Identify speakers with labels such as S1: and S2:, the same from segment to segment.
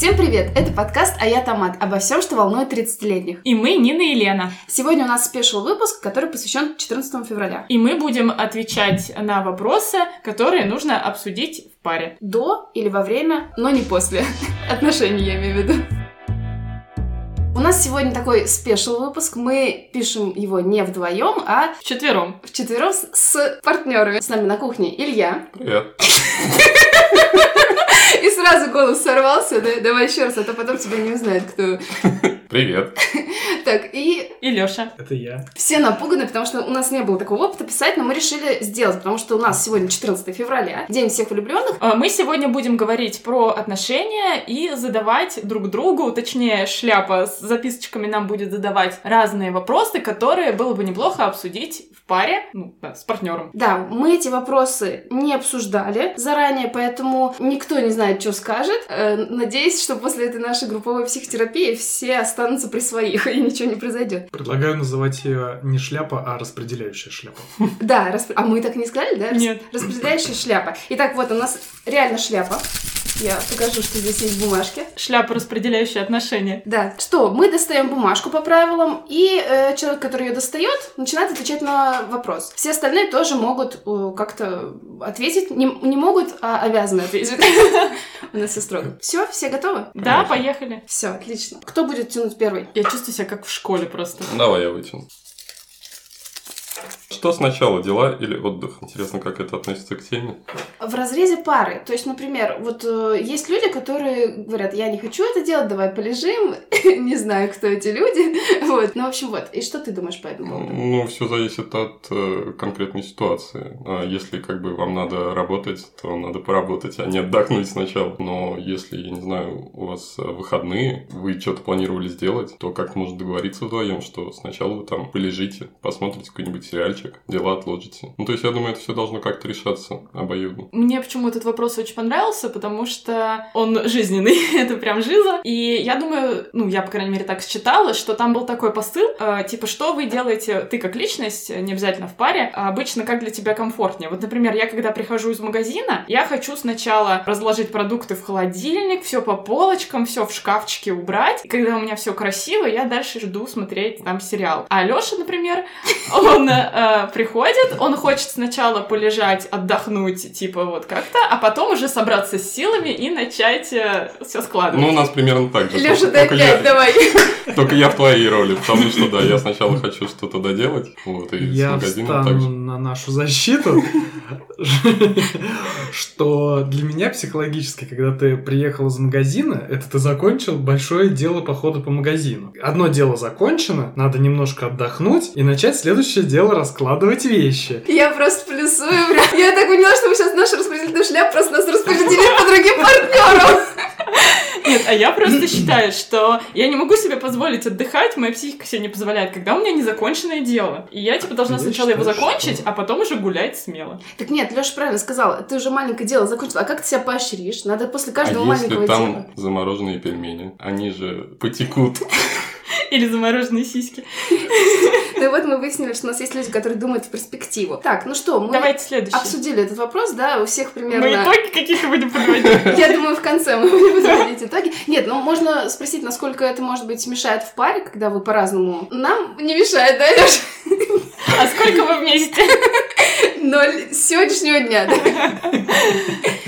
S1: Всем привет! Это подкаст «А я Томат» обо всем, что волнует 30-летних.
S2: И мы Нина и Лена.
S1: Сегодня у нас special выпуск, который посвящен 14 февраля.
S2: И мы будем отвечать на вопросы, которые нужно обсудить в паре.
S1: До или во время, но не после отношений, я имею в виду. У нас сегодня такой special выпуск. Мы пишем его не вдвоем, а
S2: Вчетвером.
S1: вчетвером с, с партнерами. С нами на кухне Илья.
S3: Привет.
S1: И сразу голос сорвался, да? Давай еще раз, а то потом тебя не узнают, кто.
S3: Привет.
S1: Так, и
S2: И Лёша.
S4: Это я.
S1: все напуганы, потому что у нас не было такого опыта писать, но мы решили сделать, потому что у нас сегодня 14 февраля, День всех влюбленных.
S2: А, Мы сегодня будем говорить про отношения и задавать друг другу, точнее, шляпа с записочками нам будет задавать разные вопросы, которые было бы неплохо обсудить в паре, ну, да, с партнером.
S1: Да, мы эти вопросы не обсуждали заранее, поэтому никто не знает, что скажет. Э, Надеюсь, что после этой нашей групповой психотерапии все останутся при своих, и ничего не произойдет.
S4: Предлагаю называть ее не шляпа, а распределяющая шляпа.
S1: Да, расп- а мы так не сказали, да?
S2: Нет.
S1: Распределяющая шляпа. Итак, вот у нас реально шляпа. Я покажу, что здесь есть бумажки.
S2: Шляпа, распределяющая отношения.
S1: Да. Что, мы достаем бумажку по правилам, и э, человек, который ее достает, начинает отвечать на вопрос. Все остальные тоже могут э, как-то ответить. Не, не могут, а обязаны ответить. У нас все строго. Все, все готовы?
S2: Да, поехали.
S1: Все, отлично. Кто будет тянуть первый?
S2: Я чувствую себя как в школе просто.
S3: Давай я вытяну. Что сначала, дела или отдых? Интересно, как это относится к теме.
S1: В разрезе пары. То есть, например, вот э, есть люди, которые говорят, я не хочу это делать, давай полежим. Не знаю, кто эти люди. Вот. Ну, в общем, вот. И что ты думаешь по этому поводу?
S3: Ну, все зависит от э, конкретной ситуации. А Если как бы вам надо работать, то надо поработать, а не отдохнуть сначала. Но если, я не знаю, у вас выходные, вы что-то планировали сделать, то как можно договориться вдвоем, что сначала вы там полежите, посмотрите какой-нибудь сериальчик, дела отложите. Ну, то есть, я думаю, это все должно как-то решаться обоюдно.
S2: Мне почему этот вопрос очень понравился, потому что он жизненный, это прям жиза. И я думаю, ну, я, по крайней мере, так считала, что там был такой посыл, э, типа, что вы делаете, ты как личность, не обязательно в паре, а обычно как для тебя комфортнее. Вот, например, я когда прихожу из магазина, я хочу сначала разложить продукты в холодильник, все по полочкам, все в шкафчике убрать. И когда у меня все красиво, я дальше жду смотреть там сериал. А Лёша, например, он э, приходит, он хочет сначала полежать, отдохнуть, типа вот как-то, а потом уже собраться с силами и начать все складывать.
S3: Ну, у нас примерно так же.
S1: Леша,
S3: Только-
S1: дай
S3: только я-
S1: пять, давай.
S3: Только я в твоей роли, потому что, да, я сначала хочу что-то доделать, вот, и с
S4: Я
S3: магазином
S4: встану
S3: также.
S4: на нашу защиту, что для меня психологически, когда ты приехал из магазина, это ты закончил большое дело похода по магазину. Одно дело закончено, надо немножко отдохнуть и начать следующее дело раскладывать вещи.
S1: Я просто плюсую, бля. Я так поняла, что вы сейчас нашу распределительную шляпу просто нас распределили по другим партнерам.
S2: Нет, а я просто считаю, что я не могу себе позволить отдыхать, моя психика себе не позволяет, когда у меня незаконченное дело. И я, типа, должна
S4: Я
S2: сначала его
S4: считаю,
S2: закончить,
S4: что-
S2: а потом уже гулять смело.
S1: Так нет, Леша правильно сказал. Ты уже маленькое дело закончила. А как ты себя поощришь? Надо после каждого
S3: а если
S1: маленького
S3: там
S1: дела.
S3: замороженные пельмени, они же потекут.
S2: Или замороженные сиськи.
S1: Ну и вот мы выяснили, что у нас есть люди, которые думают в перспективу. Так, ну что, мы
S2: Давайте следующий.
S1: обсудили этот вопрос, да, у всех примерно...
S2: Мы итоги какие-то будем подводить.
S1: Я думаю, в конце мы будем подводить итоги. Нет, ну можно спросить, насколько это, может быть, мешает в паре, когда вы по-разному... Нам не мешает, да, Леша?
S2: А сколько вы вместе?
S1: Ноль сегодняшнего дня, да?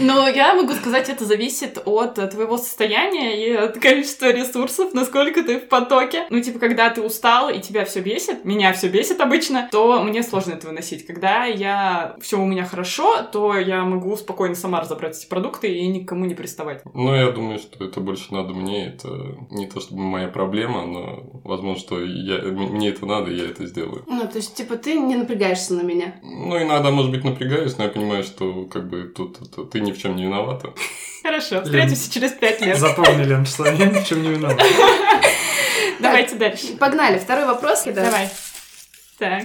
S2: Ну, я могу сказать, это зависит от твоего состояния и от количества ресурсов, насколько ты в потоке. Ну, типа, когда ты устал и тебя все бесит, меня все бесит обычно, то мне сложно это выносить. Когда я все у меня хорошо, то я могу спокойно сама разобрать эти продукты и никому не приставать.
S3: Ну, я думаю, что это больше надо мне. Это не то чтобы моя проблема, но возможно, что я, мне это надо, и я это сделаю.
S1: Ну, то есть, типа, ты не напрягаешься на меня.
S3: Ну, иногда, может быть, напрягаюсь, но я понимаю, что как бы тут, тут ты ни в чем не виновата.
S2: Хорошо, встретимся через пять лет.
S4: Запомни, Лен, что я ни в чем не виноват.
S2: Давайте дальше.
S1: Погнали, второй вопрос. Да.
S2: Давай. Так.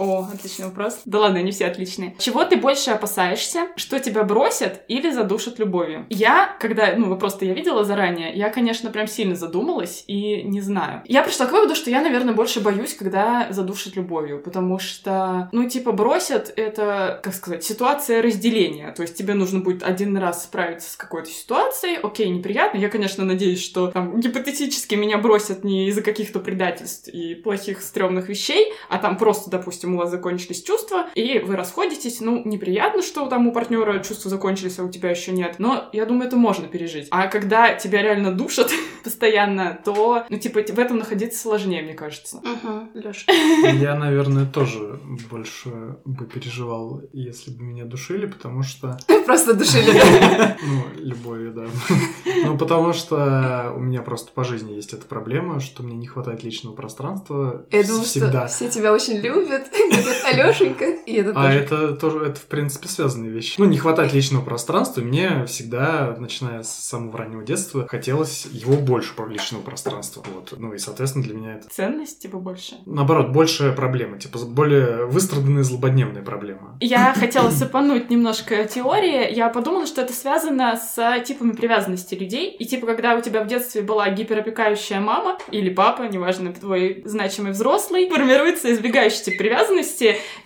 S2: О, отличный вопрос. Да ладно, они все отличные. Чего ты больше опасаешься? Что тебя бросят или задушат любовью? Я, когда, ну, вопрос-то я видела заранее, я, конечно, прям сильно задумалась и не знаю. Я пришла к выводу, что я, наверное, больше боюсь, когда задушат любовью, потому что, ну, типа, бросят — это, как сказать, ситуация разделения. То есть тебе нужно будет один раз справиться с какой-то ситуацией, окей, неприятно. Я, конечно, надеюсь, что там гипотетически меня бросят не из-за каких-то предательств и плохих, стрёмных вещей, а там просто, допустим, у вас закончились чувства, и вы расходитесь. Ну, неприятно, что там у партнера чувства закончились, а у тебя еще нет. Но я думаю, это можно пережить. А когда тебя реально душат постоянно, то, ну, типа, в этом находиться сложнее, мне кажется.
S1: Угу, Лёш.
S4: Я, наверное, тоже больше бы переживал, если бы меня душили, потому что...
S1: Просто душили.
S4: Ну, любовью, да. Ну, потому что у меня просто по жизни есть эта проблема, что мне не хватает личного пространства
S1: Я думаю,
S4: всегда.
S1: что все тебя очень любят. Говорят, Алёшенька. И это
S4: А
S1: тоже.
S4: это тоже, это в принципе связанные вещи. Ну, не хватает личного пространства, мне всегда, начиная с самого раннего детства, хотелось его больше по личного пространства. Вот. Ну и, соответственно, для меня это
S2: Ценность, типа, больше.
S4: наоборот, большая проблема, типа более выстраданная злободневная проблема.
S2: Я хотела сыпануть немножко теории. Я подумала, что это связано с типами привязанности людей. И типа, когда у тебя в детстве была гиперопекающая мама или папа, неважно, твой значимый взрослый, формируется избегающий тип привязанности,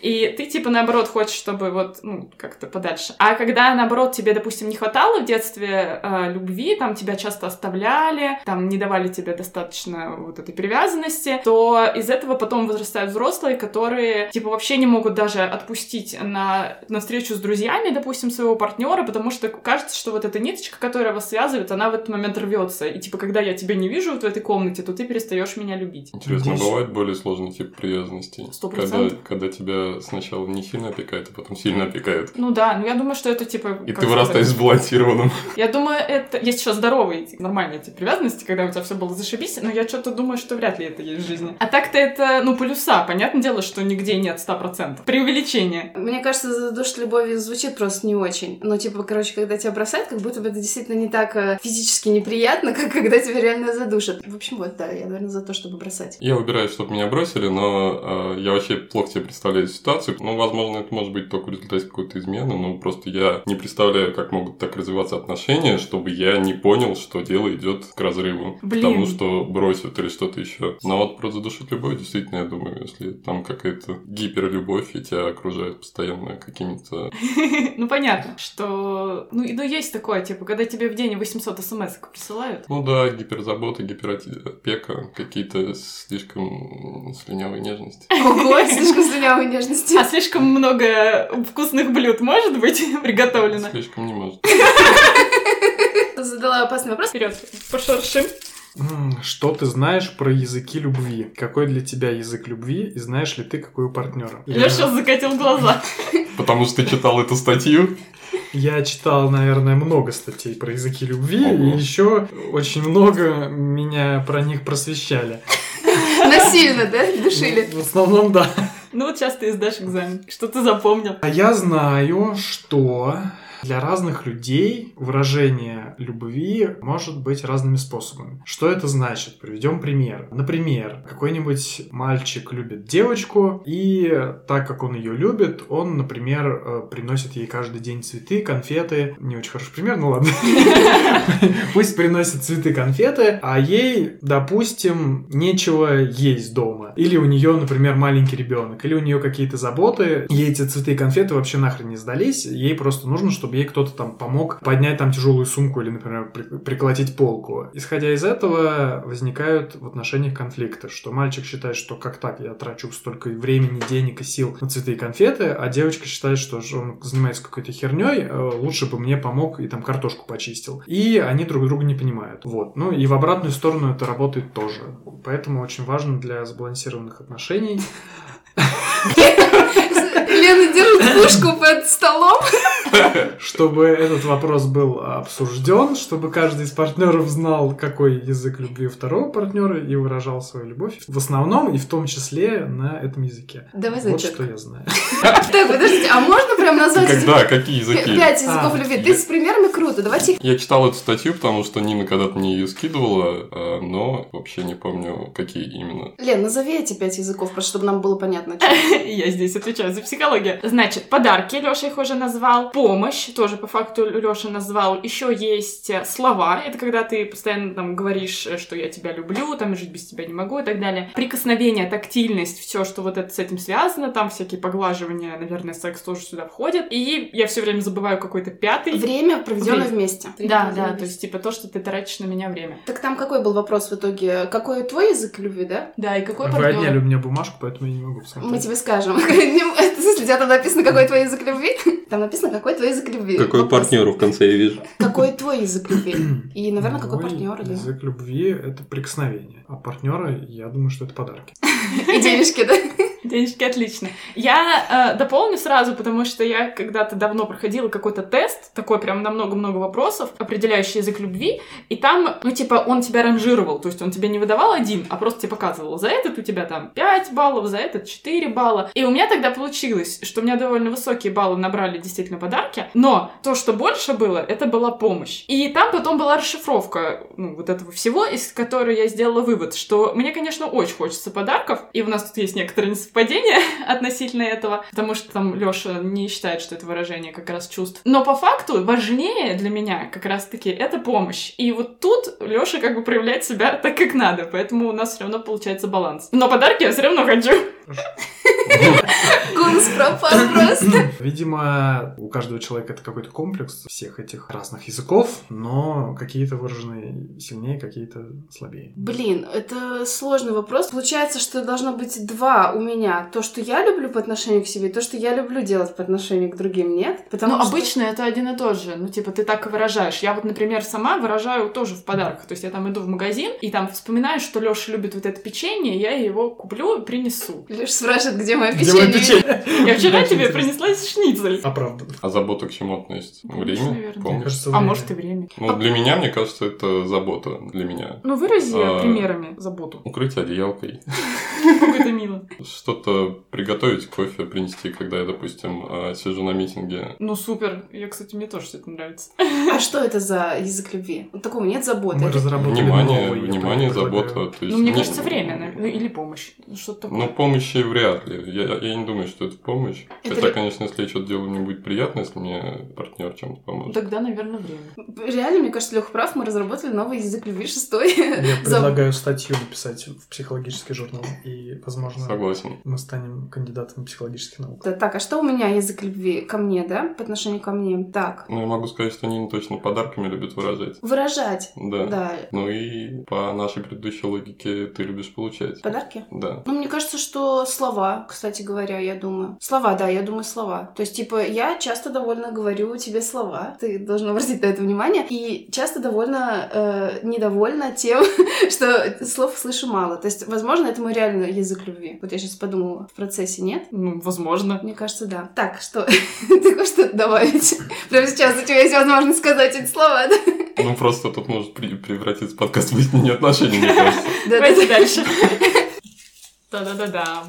S2: и ты типа наоборот хочешь, чтобы вот, ну, как-то подальше. А когда наоборот тебе, допустим, не хватало в детстве э, любви, там тебя часто оставляли, там не давали тебе достаточно вот этой привязанности, то из этого потом возрастают взрослые, которые типа вообще не могут даже отпустить на, на встречу с друзьями, допустим, своего партнера, потому что кажется, что вот эта ниточка, которая вас связывает, она в этот момент рвется. И типа, когда я тебя не вижу вот в этой комнате, то ты перестаешь меня любить.
S3: Интересно,
S4: Здесь-
S3: бывает более сложный тип привязанности?
S2: Сто
S3: Когда,
S2: процентов.
S3: Когда тебя сначала не сильно опекает, а потом сильно опекает.
S2: Ну да, ну я думаю, что это типа...
S3: И ты вырастаешь сбалансированным.
S2: Я думаю, это есть еще здоровые, нормальные эти привязанности, когда у тебя все было зашибись, но я что-то думаю, что вряд ли это есть в жизни. А так-то это, ну, полюса. Понятное дело, что нигде нет 100%. Преувеличение.
S1: Мне кажется, задушить любовью звучит просто не очень. Ну, типа, короче, когда тебя бросают, как будто бы это действительно не так э, физически неприятно, как когда тебя реально задушат. В общем, вот, да, я, наверное, за то, чтобы бросать.
S3: Я выбираю, чтобы меня бросили, но э, я вообще плохо себе представляю ситуацию. Ну, возможно, это может быть только в результате какой-то измены, но просто я не представляю, как могут так развиваться отношения, чтобы я не понял, что дело идет к разрыву.
S2: Блин.
S3: К тому, что бросят или что-то еще. Но вот про задушить любовь, действительно, я думаю, если там какая-то гиперлюбовь, и тебя окружают постоянно какими-то...
S2: Ну, понятно, что... Ну, и ну, есть такое, типа, когда тебе в день 800 смс присылают.
S3: Ну да, гиперзабота, гиперопека, какие-то слишком слюнявые нежности.
S1: Ого, слишком слюнявой нежности.
S2: А слишком много вкусных блюд может быть приготовлено?
S3: Слишком не может.
S1: Задала опасный вопрос.
S2: Вперед, пошуршим.
S4: Что ты знаешь про языки любви? Какой для тебя язык любви? И знаешь ли ты, какой у партнера?
S2: Леша закатил глаза.
S3: Потому что ты читал эту статью.
S4: Я читал, наверное, много статей про языки любви,
S3: Ого.
S4: и еще очень много меня про них просвещали.
S1: Насильно, да? Душили.
S4: В основном, да.
S2: Ну вот сейчас ты сдашь экзамен. Что ты запомнил?
S4: А я знаю, что для разных людей выражение любви может быть разными способами. Что это значит? Приведем пример. Например, какой-нибудь мальчик любит девочку, и так как он ее любит, он, например, э, приносит ей каждый день цветы, конфеты. Не очень хороший пример, ну ладно. Пусть приносит цветы, конфеты, а ей, допустим, нечего есть дома. Или у нее, например, маленький ребенок, или у нее какие-то заботы, ей эти цветы и конфеты вообще нахрен не сдались, ей просто нужно, чтобы ей кто-то там помог поднять там тяжелую сумку или, например, при- приколотить полку. Исходя из этого, возникают в отношениях конфликты, что мальчик считает, что как так, я трачу столько времени, денег и сил на цветы и конфеты, а девочка считает, что он занимается какой-то херней, лучше бы мне помог и там картошку почистил. И они друг друга не понимают. Вот. Ну и в обратную сторону это работает тоже. Поэтому очень важно для сбалансированных отношений
S1: Лена держит пушку под столом.
S4: Чтобы этот вопрос был обсужден, чтобы каждый из партнеров знал, какой язык любви второго партнера и выражал свою любовь. В основном и в том числе на этом языке.
S1: Давай
S4: Вот
S1: зачет.
S4: что я знаю.
S1: Так, подождите, а можно прям назвать
S3: Когда? Какие языки?
S1: пять языков
S4: А,
S1: любви? Ты с примерами круто. Давайте
S3: Я читал эту статью, потому что Нина когда-то мне ее скидывала, э, но вообще не помню, какие именно.
S1: Лен, назови эти пять языков, просто чтобы нам было понятно.
S2: Я здесь отвечаю за психологию. Значит, подарки, Леша их уже назвал. Помощь, тоже по факту Леша назвал. Еще есть э, слова. Это когда ты постоянно там говоришь, э, что я тебя люблю, там жить без тебя не могу и так далее. Прикосновение, тактильность, все, что вот это с этим связано, там всякие поглаживания, наверное, секс тоже сюда входит. И я все время забываю какой-то пятый.
S1: Время, проведенное
S2: Время.
S1: вместе.
S2: Да, да, то есть типа то, что ты тратишь на меня время.
S1: Так там какой был вопрос в итоге? Какой твой язык любви, да?
S2: Да, и какой
S4: Вы
S2: партнер?
S4: отняли у меня бумажку, поэтому я не могу посмотреть.
S1: Мы тебе скажем. В смысле, у тебя там написано, какой твой язык любви? Там написано, какой твой язык любви.
S3: Какой
S1: Вопрос.
S3: партнер в конце я вижу?
S1: Какой твой язык любви? И, наверное, какой партнер.
S4: Язык любви это прикосновение. А партнера, я думаю, что это подарки.
S1: И денежки, да?
S2: Денежки, отлично. Я э, дополню сразу, потому что я когда-то давно проходила какой-то тест, такой прям на много-много вопросов, определяющий язык любви, и там, ну, типа, он тебя ранжировал, то есть он тебе не выдавал один, а просто тебе показывал, за этот у тебя там 5 баллов, за этот 4 балла. И у меня тогда получилось, что у меня довольно высокие баллы набрали действительно подарки, но то, что больше было, это была помощь. И там потом была расшифровка ну, вот этого всего, из которой я сделала вывод, что мне, конечно, очень хочется подарков, и у нас тут есть некоторые несовпадения относительно этого, потому что там Лёша не считает, что это выражение как раз чувств. Но по факту важнее для меня как раз-таки это помощь. И вот тут Лёша как бы проявляет себя так, как надо, поэтому у нас все равно получается баланс. Но подарки я все равно хочу.
S1: Гунс пропал просто.
S4: Видимо, у каждого человека это какой-то комплекс всех этих разных языков, но какие-то выражены сильнее, какие-то слабее.
S1: Блин, это сложный вопрос. Получается, что должно быть два у меня. То, что я люблю по отношению к себе, и то, что я люблю делать по отношению к другим, нет? Потому
S2: Ну,
S1: что...
S2: обычно это один и тот же. Ну, типа, ты так и выражаешь. Я вот, например, сама выражаю тоже в подарках. То есть я там иду в магазин и там вспоминаю, что Лёша любит вот это печенье, я его куплю и принесу.
S1: Лишь спрашивает, где мое
S4: Где мое
S1: печенье.
S4: печенье?
S2: Я вчера тебе принесла шницель.
S4: Оправдан.
S3: А забота к чему относится? Время?
S4: Мне
S3: Помощь?
S4: кажется,
S2: А
S4: время.
S2: может и время.
S3: Ну, для меня, мне кажется, это забота. Для меня.
S2: Ну, вырази
S3: А.
S2: примерами заботу.
S3: Укрыть одеялкой.
S2: Как это мило.
S3: Что-то приготовить, кофе принести, когда я, допустим, э, сижу на митинге.
S2: Ну, супер. Я, кстати, мне тоже это нравится.
S1: А что это за язык любви? Вот такого нет заботы.
S4: Мы разработали
S3: Внимание,
S4: новый,
S3: внимание, забота.
S2: Ну, мне
S3: не-
S2: кажется, время, наверное, или помощь. Ну, Что-то такое.
S3: Ну, помощи вряд ли. Я, я не думаю, что это помощь.
S1: Это
S3: Хотя,
S1: ли-
S3: конечно, если я что-то делаю, мне будет приятно, если мне партнер чем-то поможет.
S2: Тогда, наверное, время.
S1: Реально, мне кажется, Лех прав, мы разработали новый язык любви шестой.
S4: Я предлагаю статью написать в психологический журнал, и, возможно,
S3: Согласен.
S4: мы станем кандидатами психологических наук.
S1: Да, Так, а что у меня язык любви ко мне, да? По отношению ко мне? Так.
S3: Ну, я могу сказать, что Нина точно подарками любит выражать.
S1: Выражать.
S3: Да.
S1: Да.
S3: Ну и по нашей предыдущей логике ты любишь получать.
S1: Подарки?
S3: Да.
S1: Ну, мне кажется, что слова, кстати говоря, я думаю. Слова, да, я думаю, слова. То есть, типа, я часто довольно говорю тебе слова. Ты должен обратить на это внимание. И часто довольно э, недовольна тем, что слов слышу мало. То есть, возможно, это мой реальный язык любви. Вот я сейчас подумала в процессе, нет?
S2: Ну, возможно.
S1: Мне кажется, да. Так, что? Ты хочешь что-то добавить? Прямо сейчас у тебя есть возможность сказать эти слова, да?
S3: Ну, просто тут может превратиться подкаст в выяснение отношений, мне кажется.
S1: Да,
S2: Давайте дальше. Да-да-да-да.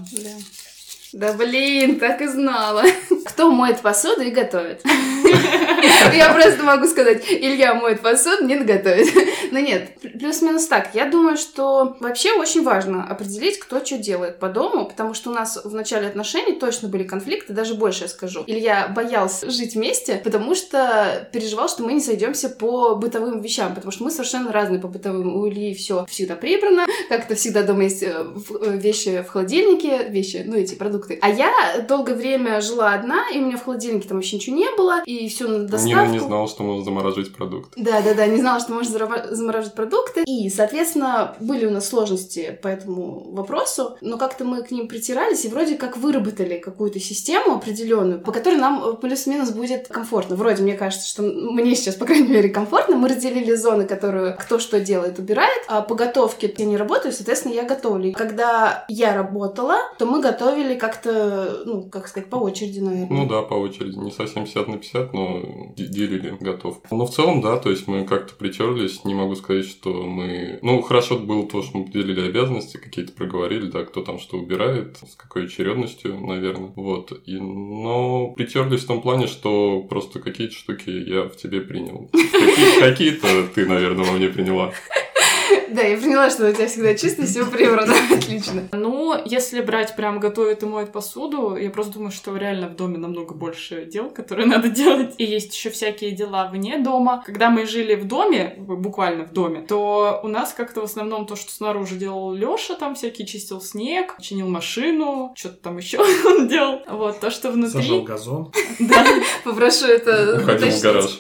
S1: Да. Блин, так и знала. Кто моет посуду и готовит? Я просто могу сказать, Илья моет посуду, не готовит. Но нет, плюс-минус так. Я думаю, что вообще очень важно определить, кто что делает по дому, потому что у нас в начале отношений точно были конфликты, даже больше я скажу. Илья боялся жить вместе, потому что переживал, что мы не сойдемся по бытовым вещам, потому что мы совершенно разные по бытовым. У Ильи все всегда прибрано, как-то всегда дома есть э, э, вещи в холодильнике, вещи, ну эти продукты. А я долгое время жила одна, и у меня в холодильнике там вообще ничего не было, и все на доставку.
S3: Нина не знала, что можно замораживать продукты.
S1: Да, да, да, не знала, что можно замораживать продукты. И, соответственно, были у нас сложности по этому вопросу, но как-то мы к ним притирались и вроде как выработали какую-то систему определенную, по которой нам плюс-минус будет комфортно. Вроде мне кажется, что мне сейчас, по крайней мере, комфортно. Мы разделили зоны, которые кто что делает, убирает. А по готовке я не работаю, соответственно, я готовлю. Когда я работала, то мы готовили как-то, ну, как сказать, по очереди, наверное.
S3: Ну да, по очереди. Не совсем 50 на 50, но де- делили готовку. Но в целом, да, то есть мы как-то притерлись. Не могу сказать, что мы... Ну, хорошо было то, что мы поделили обязанности, какие-то проговорили, да, кто там что убирает, с какой очередностью, наверное. Вот. И... Но притерлись в том плане, что просто какие-то штуки я в тебе принял. Какие- Какие-то ты, наверное, во мне приняла.
S1: Да, я поняла, что у тебя всегда чисто все прибрано. Отлично.
S2: Ну, если брать прям готовит и моет посуду, я просто думаю, что реально в доме намного больше дел, которые надо делать. И есть еще всякие дела вне дома. Когда мы жили в доме, буквально в доме, то у нас как-то в основном то, что снаружи делал Лёша, там всякий чистил снег, чинил машину, что-то там еще он делал. Вот, то, что
S4: Сажал
S2: внутри...
S4: газон.
S2: Да,
S1: Попрошу это
S3: Уходил в гараж.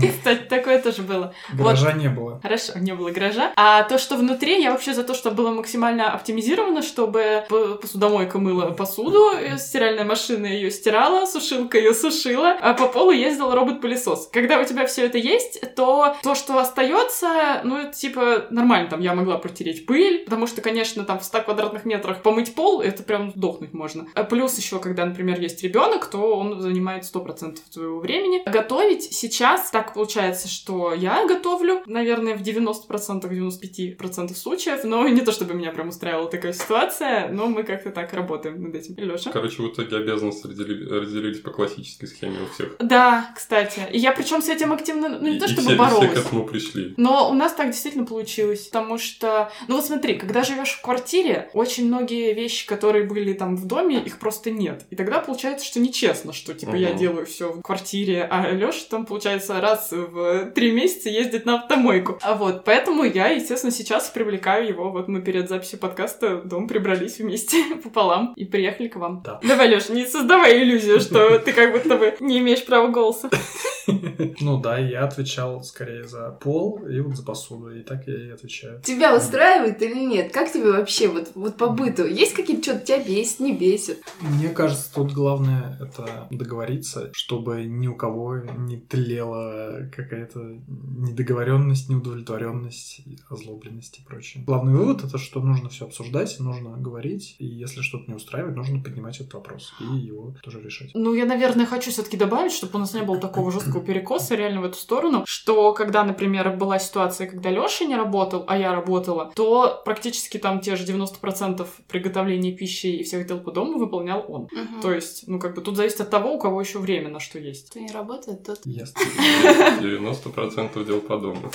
S2: Кстати, такое тоже было.
S4: гаража не было.
S2: Хорошо, не было гаража. А то, что внутри, я вообще за то, чтобы было максимально оптимизировано, чтобы посудомойка мыла посуду, э, стиральная машина ее стирала, сушилка ее сушила, а по полу ездил робот-пылесос. Когда у тебя все это есть, то то, что остается, ну, это типа нормально. Там я могла протереть пыль, потому что, конечно, там в 100 квадратных метрах помыть пол, это прям сдохнуть можно. А плюс еще, когда, например, есть ребенок, то он занимает 100% твоего времени. Готовить сейчас так получается, что я готовлю, наверное, в 90%, 95% случаев, но не то, чтобы меня прям устраивала такая ситуация, но мы как-то так работаем над этим. Лёша?
S3: Короче, в итоге обязанности разделили- разделились по классической схеме у всех.
S2: Да, кстати. И я причем с этим активно, ну не
S3: И-
S2: то чтобы
S3: все,
S2: боролась.
S3: все к этому пришли.
S2: Но у нас так действительно получилось, потому что, ну вот смотри, когда живешь в квартире, очень многие вещи, которые были там в доме, их просто нет. И тогда получается, что нечестно, что типа я
S3: Мгм.
S2: делаю все в квартире, а Леша там, получается, раз в три месяца ездит на автомойку. А вот, поэтому я, естественно, сейчас привлекаю его. Вот мы перед записью подкаста дом прибрались вместе пополам и приехали к вам.
S4: Да.
S2: Давай, Леша, не создавай иллюзию, что ты как будто бы не имеешь права голоса.
S4: Ну да, я отвечал скорее за пол и вот за посуду, и так я и отвечаю.
S1: Тебя устраивает или нет? Как тебе вообще вот, вот по быту? Есть какие-то что-то тебя бесит, не бесит?
S4: Мне кажется, тут главное это договориться, чтобы ни у кого не тлела какая-то недоговоренность, неудовлетворенность, озлобленность и прочее. Главный вывод это, что нужно все обсуждать, нужно говорить, и если что-то не устраивает, нужно поднимать этот вопрос и его тоже решать.
S2: Ну, я, наверное, хочу все-таки добавить, чтобы у нас не было такого жесткого перекоса реально в эту сторону, что когда, например, была ситуация, когда Леша не работал, а я работала, то практически там те же 90% приготовления пищи и всех дел по дому выполнял он. То есть, ну, как бы тут зависит от того, у кого еще время на что есть.
S1: Кто не работает, тот...
S4: Ясно.
S3: 90% дел по дому.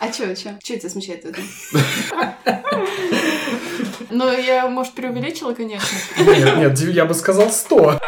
S1: А чё, чё? Чё тебя смущает в этом?
S2: Но я, может, преувеличила, конечно.
S4: Нет, нет, я бы сказал 100.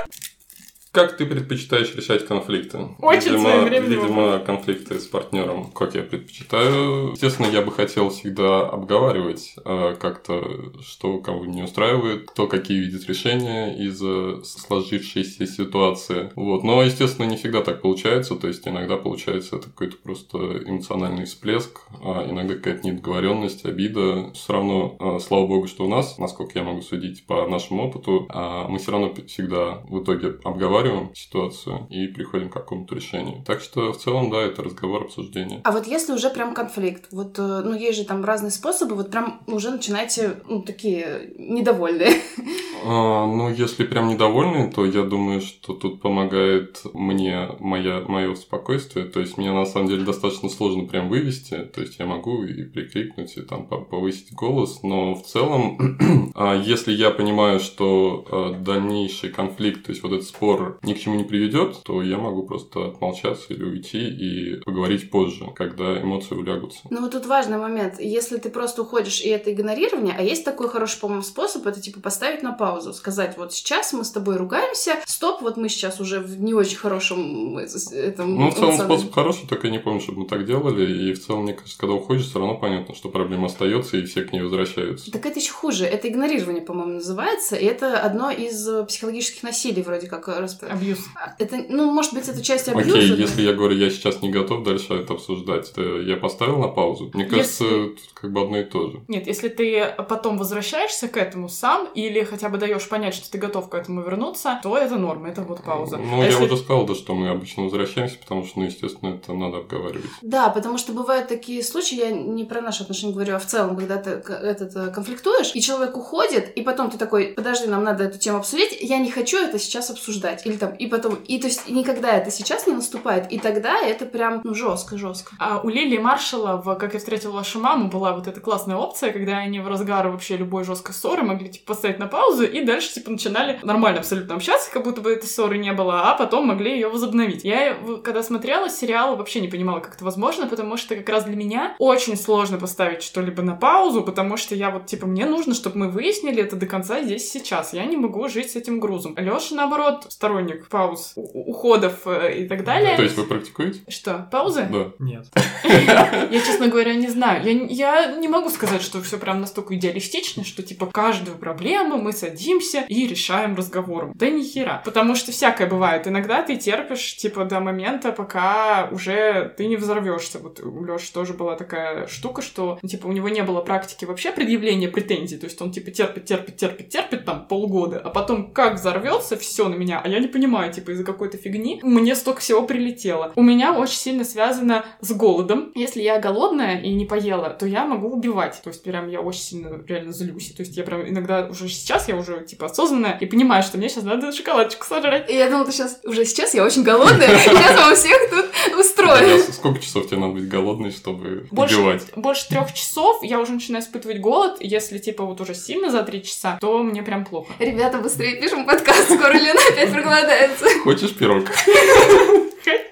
S3: Как ты предпочитаешь решать конфликты?
S2: Очень
S3: видимо, видимо, конфликты с партнером. Как я предпочитаю? Естественно, я бы хотел всегда обговаривать э, как-то, что кого не устраивает, кто какие видит решения из э, сложившейся ситуации. Вот. Но, естественно, не всегда так получается. То есть, иногда получается это какой-то просто эмоциональный всплеск, а иногда какая-то недоговоренность, обида. Все равно, э, слава богу, что у нас, насколько я могу судить по нашему опыту, а мы все равно всегда в итоге обговариваем ситуацию и приходим к какому-то решению. Так что в целом, да, это разговор, обсуждение.
S1: А вот если уже прям конфликт, вот, э, ну, есть же там разные способы, вот прям уже начинаете, ну, такие недовольные.
S3: А, ну, если прям недовольны, то я думаю, что тут помогает мне моя, мое спокойствие. То есть мне на самом деле достаточно сложно прям вывести. То есть я могу и прикрикнуть, и там по- повысить голос. Но в целом, а, если я понимаю, что а, дальнейший конфликт, то есть вот этот спор ни к чему не приведет, то я могу просто отмолчаться или уйти и поговорить позже, когда эмоции улягутся.
S1: Ну, вот тут важный момент. Если ты просто уходишь, и это игнорирование, а есть такой хороший, по-моему, способ, это, типа, поставить на паузу. сказать, вот сейчас мы с тобой ругаемся, стоп, вот мы сейчас уже в не очень хорошем э, этом...
S3: Ну, в целом способ хороший, только я не помню, чтобы мы так делали. И в целом, мне кажется, когда уходишь, все равно понятно, что проблема остается, и все к ней возвращаются.
S1: Так это еще хуже. Это игнорирование, по-моему, называется. И это одно из э, психологических насилий, вроде как. Расп-
S2: Абьюз.
S1: Это, ну, может быть, это часть абьюза.
S3: Окей,
S1: да.
S3: если я говорю, я сейчас не готов дальше это обсуждать, то я поставил на паузу. Мне кажется, тут как бы одно и то же.
S2: Нет, если ты потом возвращаешься к этому сам или хотя бы даешь понять, что ты готов к этому вернуться, то это норма, это вот пауза.
S3: Ну,
S2: А
S3: я
S2: если-
S3: уже сказал, да, что мы обычно возвращаемся, потому что, ну, естественно, это надо обговаривать.
S1: Да, потому что бывают такие случаи, я не про наши отношения говорю, а в целом, когда ты этот, э, конфликтуешь, и человек уходит, и потом ты такой, подожди, нам надо эту тему обсудить, я не хочу это сейчас обсуждать. Или там, и потом, и то есть никогда это сейчас не наступает, и тогда это прям, ну, жестко, жестко.
S2: А у Лили Маршала в «Как я встретила вашу маму» была вот эта классная опция, когда они в разгар вообще любой жесткой ссоры могли типа поставить на паузу и дальше типа начинали нормально абсолютно общаться, как будто бы этой ссоры не было, а потом могли ее возобновить. Я, в- когда смотрела сериал, вообще не понимала, как это возможно, потому что как раз для меня очень сложно поставить что-либо на паузу, потому что я вот, типа, мне нужно, чтобы мы выяснили это до конца здесь сейчас. Я не могу жить с этим грузом. Лёша, наоборот, сторонник пауз, уходов э, и так далее.
S3: То есть вы практикуете?
S2: Что, паузы?
S3: Да.
S4: Нет.
S2: Я, честно говоря, не знаю. Я, не- я не могу сказать, что все прям настолько идеалистично, что, типа, каждую проблему мы садимся и решаем разговором. Да ни хера. Потому что всякое бывает. Иногда ты терпишь, типа, до момента, пока уже ты не взорвешься. Вот у Лёши тоже была такая штука, что, типа, у него не было практики вообще предъявления претензий. То есть он, типа, терпит, терпит, терпит, терпит там полгода, а потом как взорвется все на меня, а я не понимаю, типа, из-за какой-то фигни мне столько всего прилетело. У меня очень сильно связано с голодом. Если я голодная и не поела, то я могу убивать. То есть прям я очень сильно реально злюсь. То есть я прям иногда уже сейчас я уже типа осознанная и понимаю, что мне сейчас надо шоколадочку сожрать.
S1: И я думала, ты сейчас, уже сейчас я очень голодная, я вам всех тут устрою.
S3: Сколько часов тебе надо быть голодной, чтобы убивать?
S2: больше трех часов я уже начинаю испытывать голод. Если типа вот уже сильно за три часа, то мне прям плохо.
S1: Ребята, быстрее пишем подкаст, скоро Лена опять проголодается.
S3: Хочешь пирог?
S2: Хочу.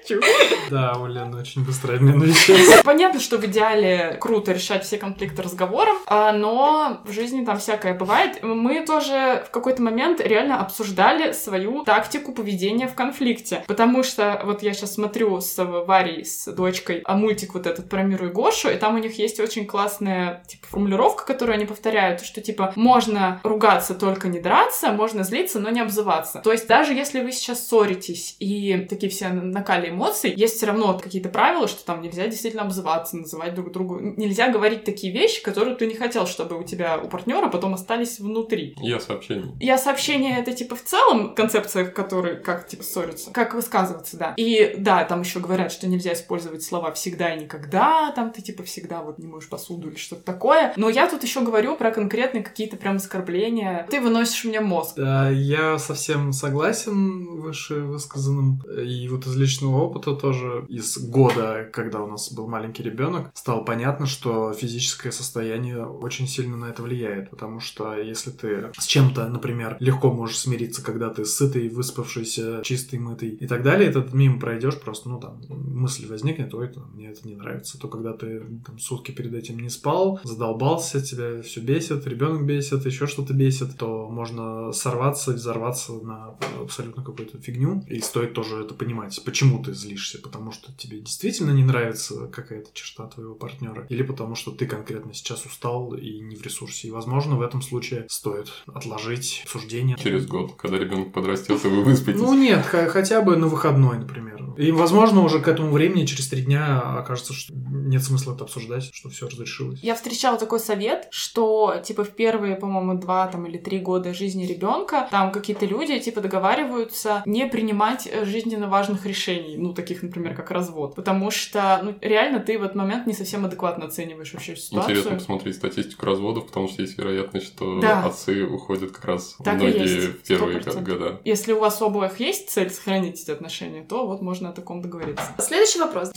S4: Да, у Лены очень быстрый обмен веществ.
S2: Понятно, что в идеале круто решать все конфликты разговором, а, но в жизни там всякое бывает. Мы тоже в какой-то момент реально обсуждали свою тактику поведения в конфликте. Потому что вот я сейчас смотрю с Варей, с дочкой, а мультик вот этот про Миру и Гошу, и там у них есть очень классная типа формулировка, которую они повторяют, что типа можно ругаться, только не драться, можно злиться, но не обзываться. То есть даже если вы сейчас ссоритесь и такие все накали эмоций, есть все равно какие-то правила, что там нельзя действительно обзываться, называть друг другу. Нельзя говорить такие вещи, которые ты не хотел, чтобы у тебя, у партнера потом остались внутри.
S3: Я сообщение.
S2: Я сообщение это типа в целом концепция, в которой как типа ссориться, как высказываться, да. И да, там еще говорят, что нельзя использовать слова всегда и никогда, там ты типа всегда вот не можешь посуду или что-то такое. Но я тут еще говорю про конкретные какие-то прям оскорбления. Ты выносишь мне мозг.
S4: Да, я совсем согласен выше высказанным. И вот из личного опыта тоже, из года, когда у нас был маленький ребенок, стало понятно, что физическое состояние очень сильно на это влияет. Потому что если ты с чем-то, например, легко можешь смириться, когда ты сытый, выспавшийся, чистый, мытый и так далее, этот мимо пройдешь просто, ну там, мысль возникнет, ой, это, мне это не нравится. То когда ты там, сутки перед этим не спал, задолбался, тебя все бесит, ребенок бесит, еще что-то бесит, то можно сорваться взорваться на абсолютно какую-то фигню. И стоит тоже это понимать, почему ты злишься, потому что тебе действительно не нравится какая-то черта твоего партнера, или потому что ты конкретно сейчас устал и не в ресурсе. И, возможно, в этом случае стоит отложить обсуждение.
S3: Через год, когда ребенок подрастет, и вы выспитесь.
S4: Ну нет, хотя бы на выходной, например. И, возможно, уже к этому времени, через три дня, окажется, что нет смысла это обсуждать, что все разрешилось.
S2: Я встречала такой совет, что, типа, в первые, по-моему, два там или три года жизни ребенка там какие-то люди, типа, договариваются не принимать жизненно важных решений, ну, таких, например, как развод. Потому что, ну, реально ты в этот момент не совсем адекватно оцениваешь вообще ситуацию.
S3: Интересно посмотреть статистику разводов, потому что есть вероятность, что
S2: Да.
S3: отцы уходят как раз
S2: Так
S3: многие в первые
S2: 100%.
S3: года.
S2: Если у вас у обоих есть цель сохранить эти отношения, то вот можно о таком договориться.
S1: Следующий вопрос.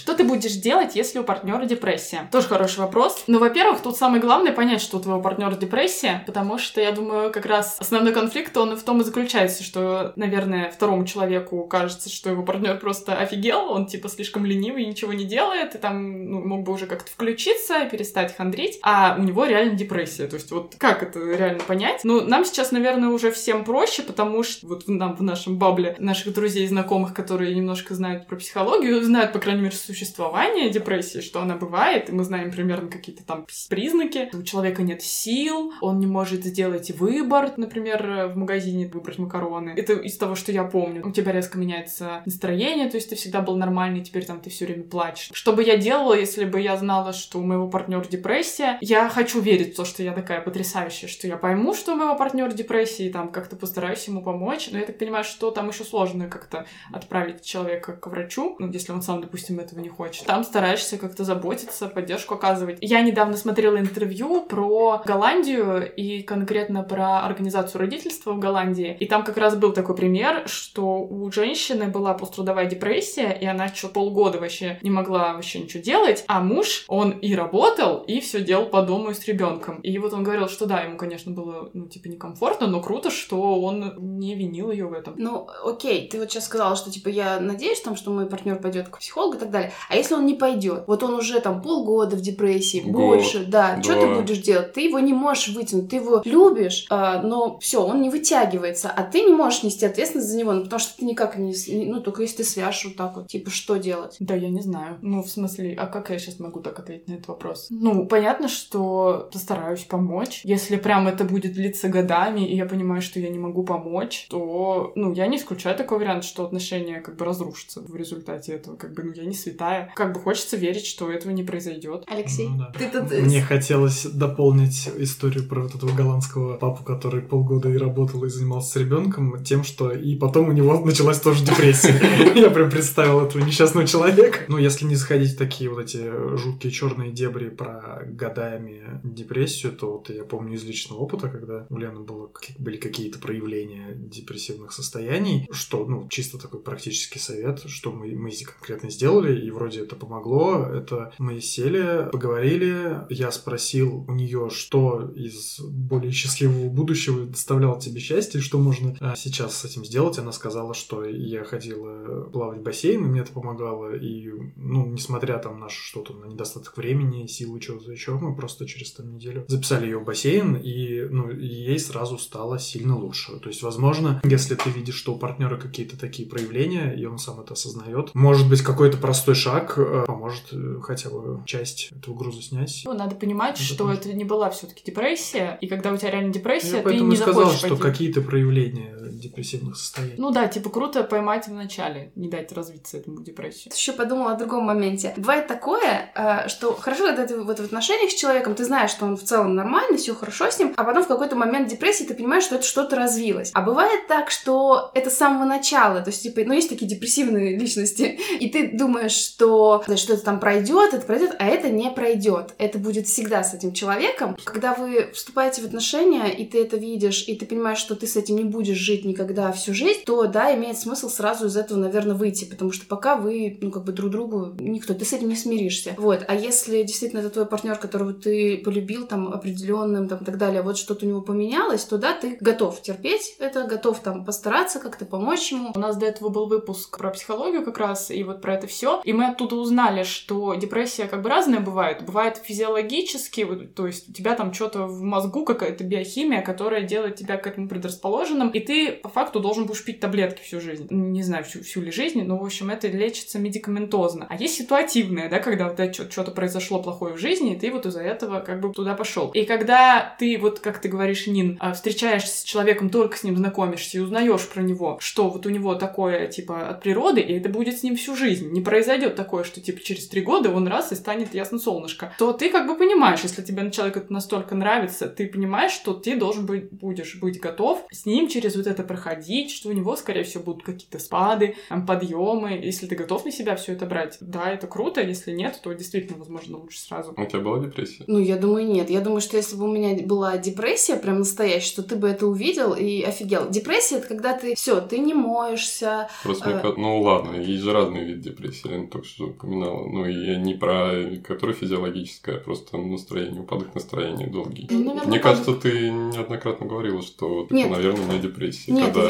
S2: Что ты будешь делать, если у партнера депрессия? Тоже хороший вопрос. Но, во-первых, тут самое главное понять, что у твоего партнера депрессия, потому что я думаю, как раз основной конфликт, он в том и заключается, что, наверное, второму человеку кажется, что его партнер просто офигел, он типа слишком ленивый и ничего не делает, и там ну, мог бы уже как-то включиться и перестать хандрить, а у него реально депрессия. То есть вот как это реально понять? Ну, нам сейчас, наверное, уже всем проще, потому что вот нам в нашем бабле наших друзей и знакомых, которые немножко знают про психологию, знают, по крайней мере, существование депрессии, что она бывает, и мы знаем примерно какие-то там признаки. У человека нет сил, он не может сделать выбор, например, в магазине выбрать макароны. Это из того, что я помню. У тебя резко меняется настроение, то есть ты всегда был нормальный, теперь там ты все время плачешь. Что бы я делала, если бы я знала, что у моего партнера депрессия? Я хочу верить в то, что я такая потрясающая, что я пойму, что у моего партнера депрессия, и там как-то постараюсь ему помочь. Но я так понимаю, что там еще сложно как-то отправить человека к врачу, ну, если он сам, допустим, этого не хочет. Там стараешься как-то заботиться, поддержку оказывать. Я недавно смотрела интервью про Голландию и конкретно про организацию родительства в Голландии. И там как раз был такой пример, что у женщины была пострадовая депрессия, и она что полгода вообще не могла вообще ничего делать, а муж, он и работал, и все делал по дому и с ребенком. И вот он говорил, что да, ему, конечно, было, ну, типа, некомфортно, но круто, что он не винил ее в этом.
S1: Ну, окей, ты вот сейчас сказала, что, типа, я надеюсь, там, что мой партнер пойдет к психологу и так далее. А если он не пойдет? Вот он уже там полгода в депрессии,
S3: Год,
S1: больше, да.
S3: да.
S1: Что ты будешь делать? Ты его не можешь вытянуть, ты его любишь, а, но все, он не вытягивается, а ты не можешь нести ответственность за него, ну, потому что ты никак не, ну, только если ты свяжешь вот так вот, типа, что делать?
S2: Да, я не знаю. Ну, в смысле, а как я сейчас могу так ответить на этот вопрос? Ну, понятно, что постараюсь помочь. Если прям это будет длиться годами, и я понимаю, что я не могу помочь, то, ну, я не исключаю такой вариант, что отношения как бы разрушатся в результате этого. Как бы, ну, я не святая. Как бы хочется верить, что этого не произойдет.
S1: Алексей,
S4: Ну да.
S1: ты тут...
S4: Мне хотелось дополнить историю про вот этого голландского папу, который полгода и работал, и занимался с ребенком, тем, что и потом у него началась тоже депрессия. Я прям представил этого несчастного человека. Ну, если не заходить в такие вот эти жуткие черные дебри про годами депрессию, то вот я помню из личного опыта, когда у Лены было, были какие-то проявления депрессивных состояний, что, ну, чисто такой практический совет, что мы, мы конкретно сделали, и вроде это помогло. Это мы сели, поговорили, я спросил у нее, что из более счастливого будущего доставляло тебе счастье, что можно а, сейчас с этим сделать. Она сказала, что я ходила плавать в бассейн, и мне это помогало, и, ну, несмотря там на что-то, на недостаток времени, силы, чего-то еще, мы просто через там неделю записали ее в бассейн, и, ну, ей сразу стало сильно лучше. То есть, возможно, если ты видишь, что у партнера какие-то такие проявления, и он сам это осознает, может быть, какой-то простой шаг э, поможет э, хотя бы часть этого груза снять.
S2: Ну, надо понимать,
S4: Это
S2: что это не была все-таки депрессия, и когда у тебя реально депрессия,
S4: Я
S2: ты
S4: поэтому
S2: не
S4: сказал, что какие-то проявления депрессивных состояний.
S2: Ну да, типа круто поймать в начале, не дать развиться этому депрессии.
S1: еще подумала о другом моменте. Бывает такое, э, что хорошо, когда ты вот в отношениях с человеком, ты знаешь, что он в целом нормальный, все хорошо с ним, а потом в какой-то момент депрессии ты понимаешь, что это что-то развилось. А бывает так, что это с самого начала, то есть, типа, ну, есть такие депрессивные личности, и ты думаешь, что значит, что-то там пройдет, это пройдет, а это не пройдет. Это будет всегда с этим человеком. Когда вы вступаете в отношения, и ты это видишь, и ты понимаешь, что ты с этим не будешь жить никогда всю жизнь, то да, имеет смысл сразу из этого, наверное, выйти, потому что пока вы, ну, как бы друг другу никто, ты с этим не смиришься. Вот. А если действительно это твой партнер, которого ты полюбил там определенным, там, и так далее, вот что-то у него поменялось, то да, ты готов терпеть это, готов там постараться как-то помочь ему.
S2: У нас до этого был выпуск про психологию как раз, и вот про это все. И мы оттуда узнали, что депрессия как бы разная бывает. Бывает физиологически, вот, то есть у тебя там что-то в мозгу, какая-то биохимия, которая делает тебя к этому предрасположенным, и ты по факту должен будешь пить таблетки всю жизнь. Не знаю, всю, всю ли жизнь, но, в общем, это лечится медикаментозно. А есть ситуативное, да, когда у тебя что-то произошло плохое в жизни, и ты вот из-за этого как бы туда пошел. И когда ты, вот как ты говоришь, Нин, а, встречаешься с человеком, только с ним знакомишься и узнаешь про него, что вот у него такое, типа, от природы, и это будет с ним всю жизнь. Не произойдет такое, что, типа, через три года он раз и станет ясно солнышко. То ты как бы понимаешь, если тебе человек это настолько нравится, ты понимаешь, что ты должен быть, будешь быть готов с ним через вот это проходить, что у него, скорее всего, будут какие-то спады, там, подъемы. Если ты готов на себя все это брать, да, это круто. Если нет, то действительно, возможно, лучше сразу.
S3: У тебя была депрессия?
S1: Ну, я думаю, нет. Я думаю, что если бы у меня была депрессия прям настоящая, что ты бы это увидел и офигел. Депрессия — это когда ты все, ты не моешься,
S3: Просто
S1: А.
S3: ка- Ну ладно, есть же разные виды депрессии. Только что упоминала. Ну, и не про которое физиологическое, а просто настроение, упадок настроения долгий.
S1: Ну, наверное,
S3: Мне кажется, ты неоднократно говорила, что это,
S1: Нет.
S3: наверное, не депрессия,
S1: Нет,
S3: когда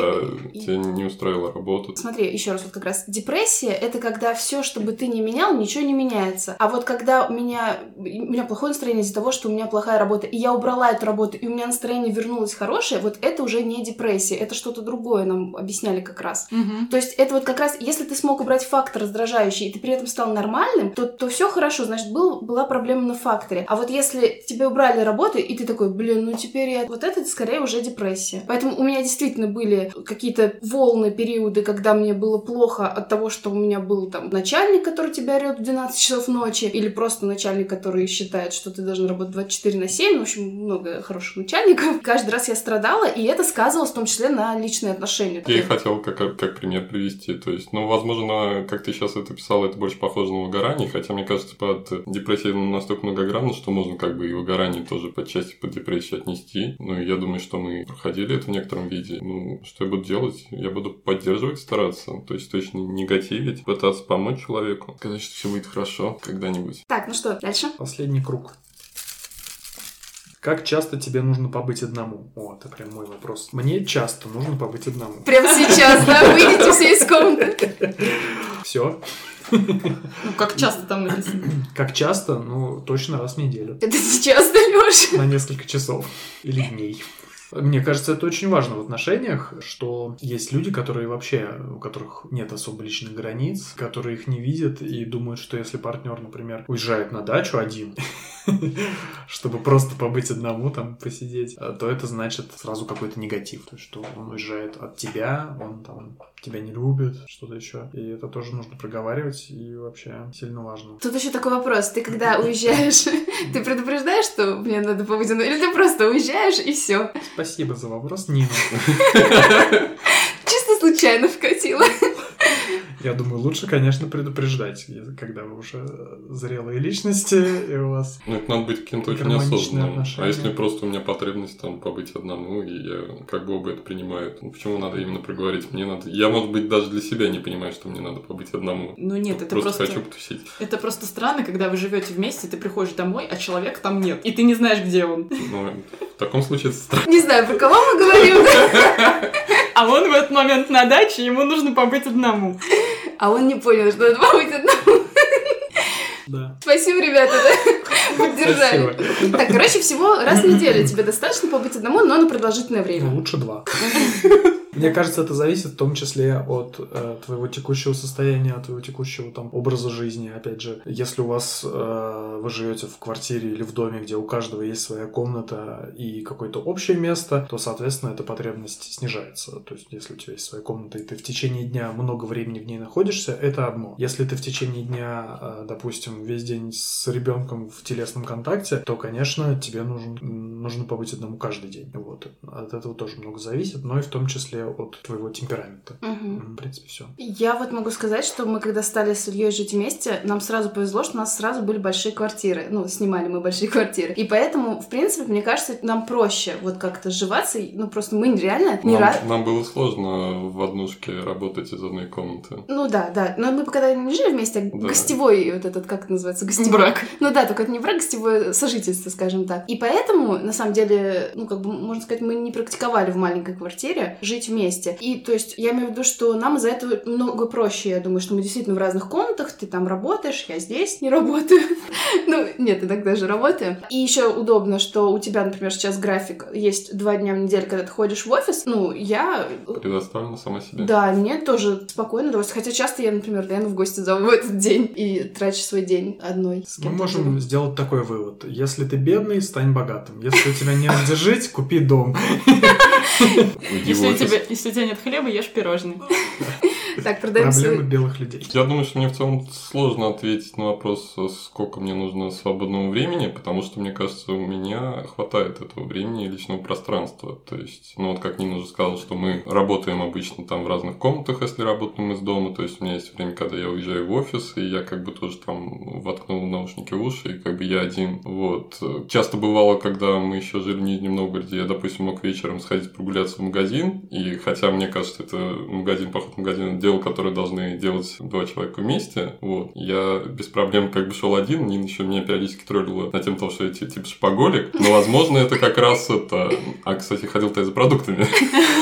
S1: я-
S3: тебя не устроила работа.
S1: Смотри, еще раз, вот как раз депрессия это когда все, что бы ты не менял, ничего не меняется. А вот когда у меня, у меня плохое настроение из-за того, что у меня плохая работа, и я убрала эту работу, и у меня настроение вернулось хорошее, вот это уже не депрессия, это что-то другое нам объясняли как раз.
S2: Мгм.
S1: То есть это вот как раз, если ты смог убрать фактор раздражающий, ты при этом стал нормальным, то, то все хорошо, значит, был, была проблема на факторе. А вот если тебе убрали работу, и ты такой, блин, ну теперь я... Вот это скорее уже депрессия. Поэтому у меня действительно были какие-то волны, периоды, когда мне было плохо от того, что у меня был там начальник, который тебя орет в 12 часов ночи, или просто начальник, который считает, что ты должен работать 24 на 7. В общем, много хороших начальников. Каждый раз я страдала, и это сказывалось в том числе на личные отношения.
S3: Я и хотел как, как пример привести. То есть, ну, возможно, как ты сейчас это писал, это больше похоже на выгорание, хотя, мне кажется, под депрессией настолько многогранно, что можно как бы и выгорание тоже под части под депрессию отнести. Ну, и я думаю, что мы проходили это в некотором виде. Ну, что я буду делать? Я буду поддерживать, стараться. То есть, точно не негативить, пытаться помочь человеку. Сказать, что все будет хорошо когда-нибудь.
S1: Так, ну что, дальше?
S4: Последний круг. Как часто тебе нужно побыть одному? О, это прям мой вопрос. Мне часто нужно побыть одному.
S1: Прямо сейчас, да, выйдите все из комнаты.
S4: Все.
S2: Ну, как часто там написано?
S4: Как часто? Ну, точно раз в неделю.
S1: Это сейчас, да, Лёша?
S4: На несколько часов или дней. Мне кажется, это очень важно в отношениях, что есть люди, которые вообще, у которых нет особо личных границ, которые их не видят и думают, что если партнер, например, уезжает на дачу один, чтобы просто побыть одному, там, посидеть, а, то это значит сразу какой-то негатив. То есть, что он уезжает от тебя, он там тебя не любит, что-то еще. И это тоже нужно проговаривать, и вообще сильно важно.
S1: Тут еще такой вопрос. Ты когда уезжаешь, ты предупреждаешь, что мне надо побыть одной, или ты просто уезжаешь и все?
S4: Спасибо за вопрос, Нина.
S1: Чисто случайно вкатила.
S4: Я думаю, лучше, конечно, предупреждать, когда вы уже зрелые личности, и у вас...
S3: Ну, это надо быть каким-то очень осознанным.
S4: отношения.
S3: А если просто у меня потребность там побыть одному, и я как бы оба это принимают, ну, почему надо именно проговорить? Мне надо... Я, может быть, даже для себя не понимаю, что мне надо побыть одному.
S2: Ну нет, это
S3: просто,
S2: просто...
S3: хочу потусить.
S2: Это просто странно, когда вы живете вместе, ты приходишь домой, а человека там нет. И ты не знаешь, где он.
S3: Ну, в таком случае это странно.
S1: Не знаю, про кого мы говорим,
S2: А он в этот момент на даче, ему нужно побыть одному.
S1: А он не понял, что надо побыть одному.
S4: Да.
S1: Спасибо, ребята, да? Поддержали.
S4: Спасибо.
S1: Так, короче, всего раз в неделю тебе достаточно побыть одному, но на продолжительное время.
S4: лучше два. Мне кажется, это зависит в том числе от э, твоего текущего состояния, от твоего текущего там образа жизни. Опять же, если у вас э, вы живете в квартире или в доме, где у каждого есть своя комната и какое-то общее место, то, соответственно, эта потребность снижается. То есть, если у тебя есть своя комната и ты в течение дня много времени в ней находишься, это одно. Если ты в течение дня, э, допустим, весь день с ребенком в телесном контакте, то, конечно, тебе нужен, нужно побыть одному каждый день. Вот. От этого тоже много зависит, но и в том числе от твоего темперамента. М, В принципе, все.
S1: Я вот могу сказать, что мы когда стали с Ильей жить вместе, нам сразу повезло, что у нас сразу были большие квартиры. Ну, снимали мы большие квартиры. И поэтому, в принципе, мне кажется, нам проще вот как-то сживаться. Ну, просто мы реально не
S3: Нам,
S1: раз...
S3: нам было сложно в однушке работать из одной комнаты.
S1: Ну да, да. Но мы когда не жили вместе, а
S3: Да.
S1: гостевой вот этот, как это называется, гостевой.
S2: Брак.
S1: Ну да, только это не брак, гостевое сожительство, скажем так. И поэтому, на самом деле, ну как бы, можно сказать, мы не практиковали в маленькой квартире жить вместе. И то есть я имею в виду, что нам из-за этого много проще. Я думаю, что мы действительно в разных комнатах, ты там работаешь, я здесь не работаю. Ну, нет, иногда же работаю. И еще удобно, что у тебя, например, сейчас график есть два дня в неделю, когда ты ходишь в офис. Ну, я
S3: Предоставлена сама себе.
S1: да, мне тоже спокойно удовольствие. Хотя часто я, например, Дэна в гости зову в этот день и трачу свой день одной с
S4: Мы можем сделать такой вывод. Если ты бедный, стань богатым. Если у тебя негде жить, купи дом.
S2: Если у, тебя, если у тебя нет хлеба, ешь пирожные.
S1: Так, продаем
S4: Проблемы белых людей.
S3: Я думаю, что мне в целом сложно ответить на вопрос, сколько мне нужно свободного времени, потому что, мне кажется, у меня хватает этого времени и личного пространства. То есть, ну вот как Нина уже сказала, что мы работаем обычно там в разных комнатах, если работаем из дома. То есть, у меня есть время, когда я уезжаю в офис, и я как бы тоже там воткнул наушники в уши, и как бы я один. Вот. Часто бывало, когда мы еще жили в Нижнем Новгороде, я, допустим, мог вечером сходить прогуляться в магазин, и хотя мне кажется, это магазин, поход в магазин, это дело, которое должны делать два человека вместе. Вот. Я без проблем как бы шел один, Нина еще меня периодически троллила на тем, что я типа шпаголик. Но, возможно, это как раз это... А, кстати, ходил-то я за продуктами.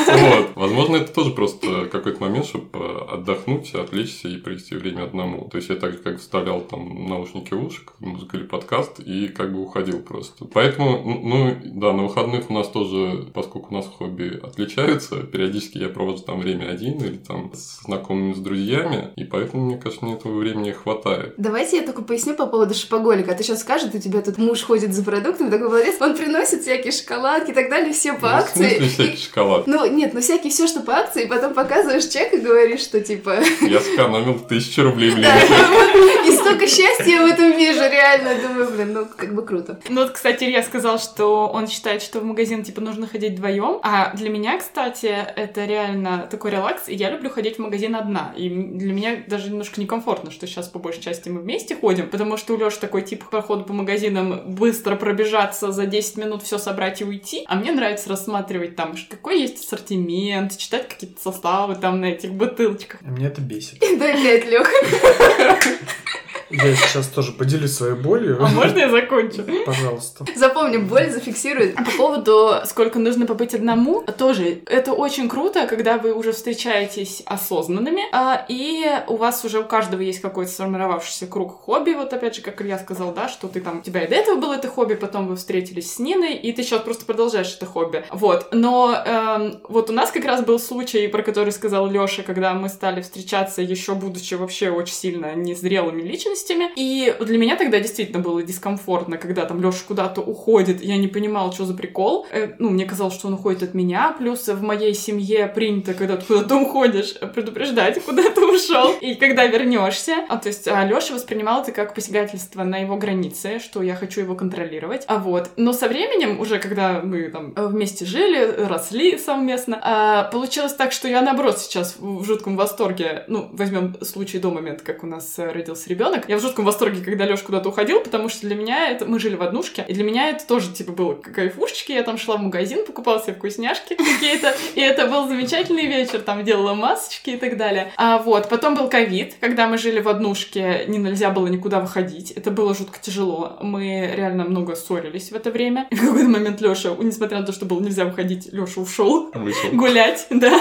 S3: Вот. Возможно, это тоже просто какой-то момент, чтобы отдохнуть, отвлечься и провести время одному. То есть я так же, как вставлял там наушники в уши, музыка или подкаст, и как бы уходил просто. Поэтому, ну, да, на выходных у нас тоже, поскольку у нас хобби отличаются, периодически я провожу там время один или там с знакомыми, с друзьями, и поэтому, мне кажется, мне этого времени хватает.
S1: Давайте я только поясню по поводу шопоголика. А ты сейчас скажешь, у тебя тут муж ходит за продуктами, такой молодец, он приносит всякие шоколадки и так далее, все по
S3: Ну, в
S1: акции.
S3: смысле всякий шоколад?
S1: Ну, нет, ну всякие все, что по акции, и потом показываешь чек и говоришь, что типа...
S3: Я сэкономил тысячу рублей в
S1: и столько счастья в этом вижу, реально. Думаю, блин, ну как бы круто.
S2: Ну вот, кстати, Илья сказал, что он считает, что в магазин, типа, нужно ходить вдвоем. А для меня, кстати, это реально такой релакс. И я люблю ходить в магазин одна. И для меня даже немножко некомфортно, что сейчас по большей части мы вместе ходим, потому что у Лёши такой тип похода по магазинам быстро пробежаться за 10 минут, все собрать и уйти. А мне нравится рассматривать там, какой есть ассортимент, читать какие-то составы там на этих бутылочках.
S4: А Меня это бесит.
S1: Дай пять, Лёх.
S4: Я сейчас тоже поделюсь своей болью.
S2: А можно я закончу?
S4: Пожалуйста.
S1: Запомни, боль зафиксирует.
S2: По поводу, сколько нужно побыть одному, тоже это очень круто, когда вы уже встречаетесь осознанными, а, и у вас уже у каждого есть какой-то сформировавшийся круг хобби, вот опять же, как Илья сказал, да, что ты там, у тебя и до этого было это хобби, потом вы встретились с Ниной, и ты сейчас просто продолжаешь это хобби. Вот, но эм, вот у нас как раз был случай, про который сказал Лёша, когда мы стали встречаться, еще будучи вообще очень сильно незрелыми личностями, и для меня тогда действительно было дискомфортно, когда там Лёша куда-то уходит, я не понимала, что за прикол. Э, ну, мне казалось, что он уходит от меня, плюс в моей семье принято, когда ты куда-то уходишь, предупреждать, куда ты ушел, и когда вернешься. А, то есть а, Лёша воспринимал это как посягательство на его границы, что я хочу его контролировать. А вот. Но со временем, уже когда мы там э, вместе жили, росли совместно, а, получилось так, что я наоборот сейчас в в жутком восторге. Ну, возьмем случай до момента, как у нас э, родился ребенок. Я в жутком восторге, когда Лёш куда-то уходил, потому что для меня это... Мы жили в однушке, и для меня это тоже, типа, было кайфушечки. Я там шла в магазин, покупала себе вкусняшки какие-то, и это был замечательный вечер. Там делала масочки и так далее. А вот, потом был ковид, когда мы жили в однушке, не нельзя было никуда выходить. Это было жутко тяжело. Мы реально много ссорились в это время. И в какой-то момент Лёша, несмотря на то, что было нельзя выходить, Лёша ушел гулять, да.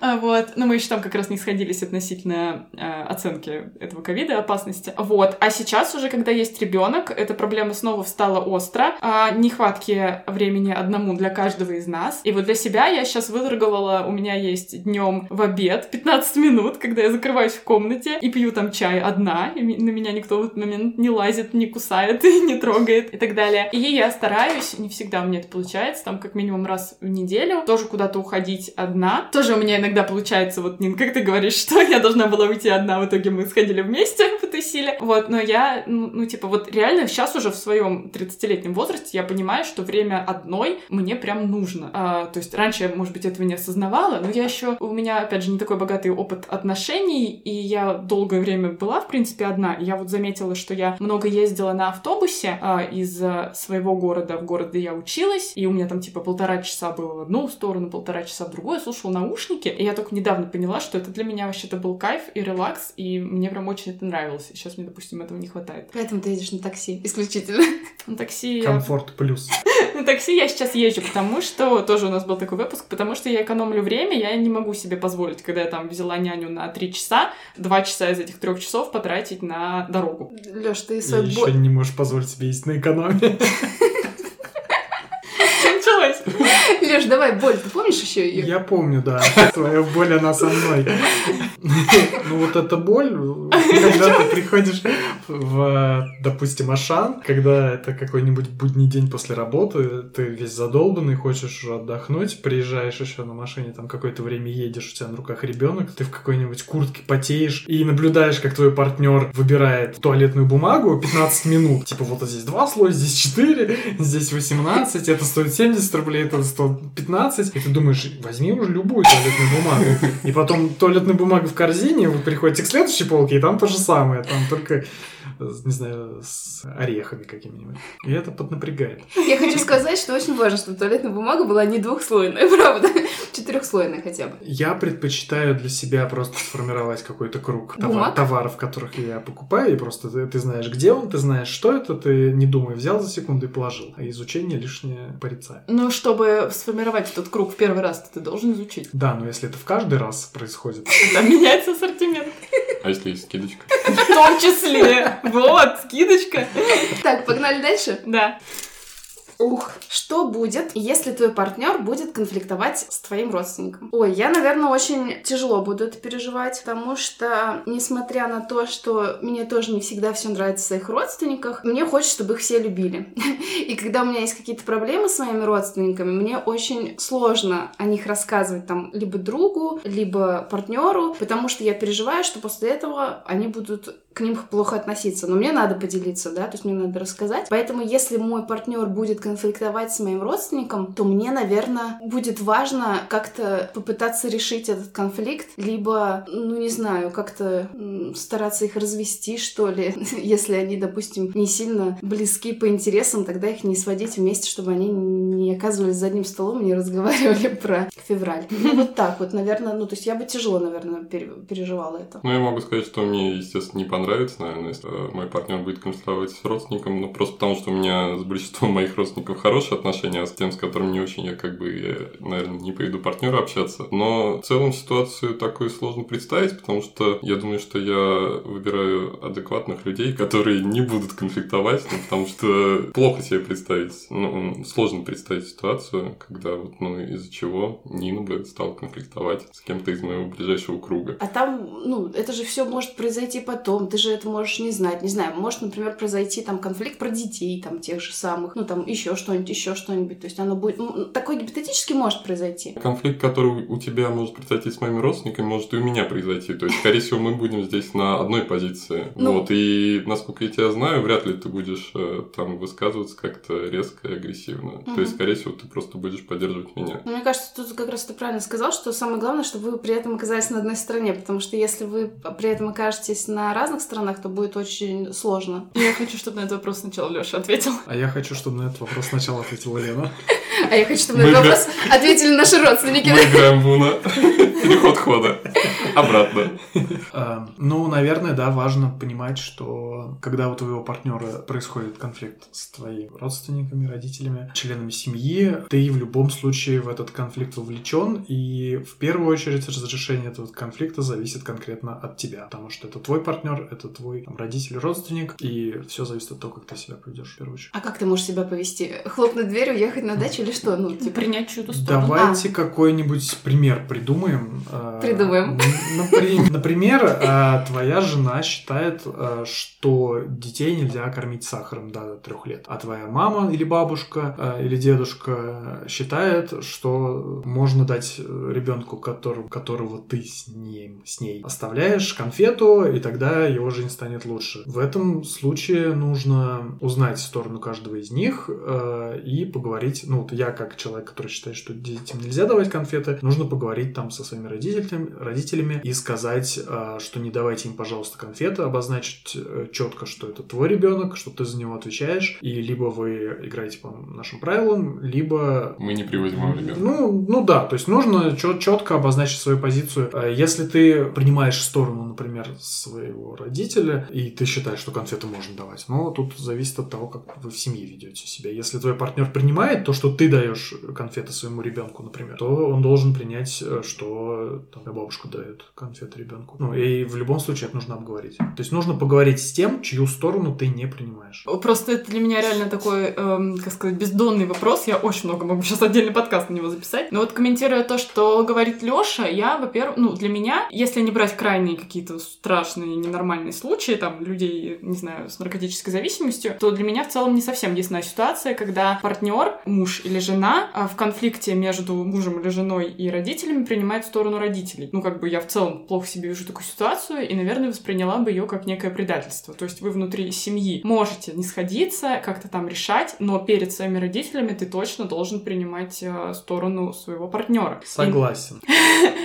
S2: А, Вот. Но мы еще там как раз не сходились относительно э, оценки этого ковида опасности. Вот. А сейчас уже, когда есть ребенок, эта проблема снова встала остро. А, нехватки времени одному для каждого из нас. И вот для себя я сейчас выторговала, у меня есть днем в обед 15 минут, когда я закрываюсь в комнате и пью там чай одна, и на меня никто в этот момент не лазит, не кусает, не трогает и так далее. И я стараюсь, не всегда у меня это получается, там как минимум раз в неделю, тоже куда-то уходить одна. Тоже у меня иногда получается, вот, Нин, как ты говоришь, что я должна была уйти одна, в итоге мы сходили вместе, потусили. Вот, но я, ну, типа, вот реально сейчас уже в своем 30-летнем возрасте я понимаю, что время одной мне прям нужно. А, то есть раньше может быть, этого не осознавала, но я еще, у меня, опять же, не такой богатый опыт отношений, и я долгое время была, в принципе, одна. Я вот заметила, что я много ездила на автобусе а, из а, своего города в город, где я училась, и у меня там, типа, полтора часа было в одну сторону, полтора часа в другую, слушала наушники, и я только недавно поняла, что это для меня вообще-то был кайф и релакс, и мне прям очень это нравилось. И сейчас мне, допустим, этого не хватает.
S1: Поэтому ты едешь на такси исключительно.
S2: На такси я
S4: Комфорт плюс.
S2: на такси я сейчас езжу, потому что тоже у нас был такой выпуск, потому что я экономлю время, я не могу себе позволить, когда я там взяла няню на три часа, два часа из этих трех часов потратить на дорогу.
S1: Лёш, ты
S4: И
S1: свою
S4: еще не можешь позволить себе есть на экономии.
S1: Лёш, давай, боль, ты помнишь еще ее?
S4: Я помню, да. Твоя боль, она со мной. Ну вот эта боль, когда ты приходишь в, допустим, Ашан, когда это какой-нибудь будний день после работы, ты весь задолбанный, хочешь уже отдохнуть, приезжаешь еще на машине, там какое-то время едешь, у тебя на руках ребенок, ты в какой-нибудь куртке потеешь и наблюдаешь, как твой партнер выбирает туалетную бумагу 15 минут. Типа вот здесь два слоя, здесь 4, здесь 18, это стоит 70 рублей, это стоит 15. И ты думаешь, возьми уже любую туалетную бумагу. И потом туалетная бумага в корзине, вы приходите к следующей полке, и там то же самое. Там только не знаю, с орехами какими-нибудь. И это поднапрягает.
S1: Я хочу сказать, что очень важно, чтобы туалетная бумага была не двухслойная, правда, четырехслойная хотя бы.
S4: Я предпочитаю для себя просто сформировать какой-то круг товар- товаров, которых я покупаю, и просто ты, ты знаешь, где он, ты знаешь, что это, ты не думай, взял за секунду и положил. А изучение лишнее порицаю.
S2: Ну, чтобы сформировать этот круг в первый раз, ты должен изучить.
S4: Да, но если это в каждый раз происходит,
S2: Там меняется ассортимент.
S3: А если есть скидочка?
S2: В том числе. Вот, скидочка.
S1: Так, погнали дальше.
S2: Да.
S1: Ух, что будет, если твой партнер будет конфликтовать с твоим родственником? Ой, я, наверное, очень тяжело буду это переживать, потому что, несмотря на то, что мне тоже не всегда все нравится в своих родственниках, мне хочется, чтобы их все любили. И когда у меня есть какие-то проблемы с моими родственниками, мне очень сложно о них рассказывать там либо другу, либо партнеру, потому что я переживаю, что после этого они будут к ним плохо относиться. Но мне надо поделиться, да, то есть мне надо рассказать. Поэтому, если мой партнер будет конфликтовать с моим родственником, то мне, наверное, будет важно как-то попытаться решить этот конфликт, либо, ну, не знаю, как-то стараться их развести, что ли. Если они, допустим, не сильно близки по интересам, тогда их не сводить вместе, чтобы они не оказывались за одним столом и не разговаривали про февраль. Ну, вот так вот, наверное, ну, то есть я бы тяжело, наверное, пере- переживала это.
S3: Ну, я могу сказать, что мне, естественно, не понравится, наверное, если э, мой партнер будет конфликтовать с родственником, ну, просто потому, что у меня с большинством моих родственников хорошие отношения, а с тем, с которым не очень, я как бы, я, наверное, не пойду партнеру общаться. Но в целом ситуацию такую сложно представить, потому что я думаю, что я выбираю адекватных людей, которые не будут конфликтовать, ну, потому что плохо себе представить, ну, сложно представить ситуацию, когда вот, ну, из-за чего Нина бы стала конфликтовать с кем-то из моего ближайшего круга.
S1: А там, ну, это же все может произойти потом, ты же это можешь не знать, не знаю, может, например, произойти там конфликт про детей, там, тех же самых, ну, там, еще что-нибудь, еще что-нибудь, то есть оно будет, такое гипотетически может произойти.
S3: Конфликт, который у тебя может произойти с моими родственниками, может и у меня произойти. То есть, скорее всего, мы будем здесь на одной позиции.
S1: Ну.
S3: Вот. И, насколько я тебя знаю, вряд ли ты будешь э, там высказываться как-то резко и агрессивно.
S1: Мгм.
S3: То есть, скорее всего, ты просто будешь поддерживать меня.
S1: Но мне кажется, тут как раз ты правильно сказал, что самое главное, чтобы вы при этом оказались на одной стороне, потому что если вы при этом окажетесь на разных сторонах, то будет очень сложно.
S2: Я хочу, чтобы на этот вопрос сначала Леша ответил.
S4: а я хочу, чтобы на этот вопрос сначала ответила Лена.
S1: А я хочу, чтобы на этот вопрос ответили наши родственники.
S3: Мы играем в Уна. Переход хода. Обратно.
S4: А, Ну, наверное, да, важно понимать, что когда у твоего партнера происходит конфликт с твоими родственниками, родителями, членами семьи, ты в любом случае в этот конфликт вовлечен, и в первую очередь разрешение этого конфликта зависит конкретно от тебя, потому что это твой партнер, это твой там, родитель, родственник, и все зависит от того, как ты себя поведешь в первую очередь.
S1: А как ты можешь себя повести? Хлопнуть дверь, уехать на дачу или что? Ну, типа...
S2: Принять чью-то сторону.
S4: Давайте какой-нибудь пример придумаем. Э,
S1: Придумаем.
S4: н- напри- Например, э, твоя жена считает, э, что детей нельзя кормить сахаром до трех лет, а твоя мама или бабушка или дедушка считает, что можно дать ребенку, которого, которого ты с ним, с ней оставляешь конфету, и тогда его жизнь станет лучше. В этом случае нужно узнать сторону каждого из них э, и поговорить. Ну, вот я как человек, который считает, что детям нельзя давать конфеты, нужно поговорить там со своими родителями, родителями и сказать, э, что не давайте им, пожалуйста, конфеты, обозначить четко, что это твой ребенок, что ты за него отвечаешь, и либо вы играете по нашим правилам, либо
S3: Мы не привозим вам ребенка.
S4: ну, ну да, то есть нужно четко обозначить свою позицию. Э, Если ты принимаешь сторону, например, своего родителя, и ты считаешь, что конфеты можно давать, но тут зависит от того, как вы в семье ведете себя. Если твой партнер принимает то, что ты даешь конфеты своему ребенку, например, то он должен принять, э, там, бабушка дает конфеты ребенку. Ну, и в любом случае это нужно обговорить. То есть нужно поговорить с тем, чью сторону ты не принимаешь.
S2: Просто это для меня реально такой, эм, как сказать, бездонный вопрос. Я очень много могу сейчас отдельный подкаст на него записать. Но вот комментируя то, что говорит Лёша, я, во-первых, ну, для меня, если не брать крайние какие-то страшные, ненормальные случаи, там, людей, не знаю, с наркотической зависимостью, то для меня в целом не совсем ясна ситуация, когда партнер, муж или жена а, в конфликте между мужем или женой и родителями принимает сторону сторону родителей. Ну, как бы я в целом плохо себе вижу такую ситуацию, и, наверное, восприняла бы ее как некое предательство. То есть вы внутри семьи можете не сходиться, как-то там решать, но перед своими родителями ты точно должен принимать э, сторону своего партнера.
S4: Согласен.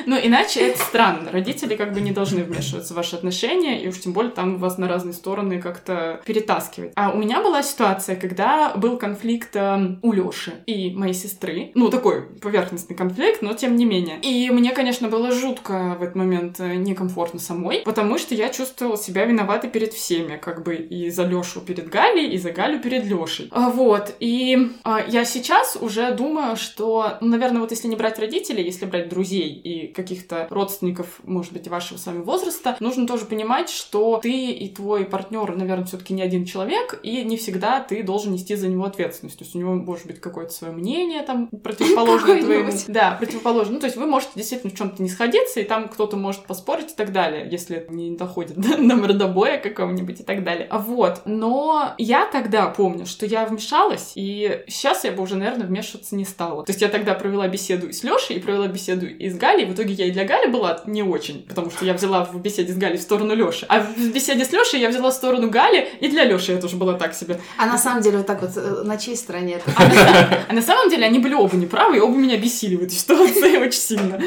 S2: Ну, иначе это странно. Родители как бы не должны вмешиваться в ваши отношения, и уж тем более там вас на разные стороны как-то перетаскивать. А у меня была ситуация, когда был конфликт э, у Лёши и моей сестры. Ну, такой поверхностный конфликт, но тем не менее. И мне, конечно, было жутко в этот момент э, некомфортно самой, потому что я чувствовала себя виноватой перед всеми, как бы и за Лёшу перед Галей, и за Галю перед Лёшей. А, Вот. И а, я сейчас уже думаю, что, ну, наверное, вот если не брать родителей, если брать друзей и каких-то родственников, может быть, вашего с вами возраста, нужно тоже понимать, что ты и твой партнер, наверное, все-таки не один человек, и не всегда ты должен нести за него ответственность. То есть у него может быть какое-то свое мнение там противоположное твоему. Да, противоположное. Ну, то есть вы можете действительно в чем-то не сходиться, и там кто-то может поспорить и так далее, если не доходит до, до мордобоя какого-нибудь и так далее. А Вот. Но я тогда помню, что я вмешалась, и сейчас я бы уже, наверное, вмешиваться не стала. То есть я тогда провела беседу и с Лешей, и провела беседу и с Галей. В итоге я и для Гали была не очень, потому что я взяла в беседе с Галей в сторону Леши. А в беседе с Лешей я взяла в сторону Гали, и для Леши я тоже была так себе.
S1: А на самом деле вот так вот, э, на чьей стороне это?
S2: А на, а на самом деле они были оба неправы, и оба меня бесили в этой ситуации очень сильно.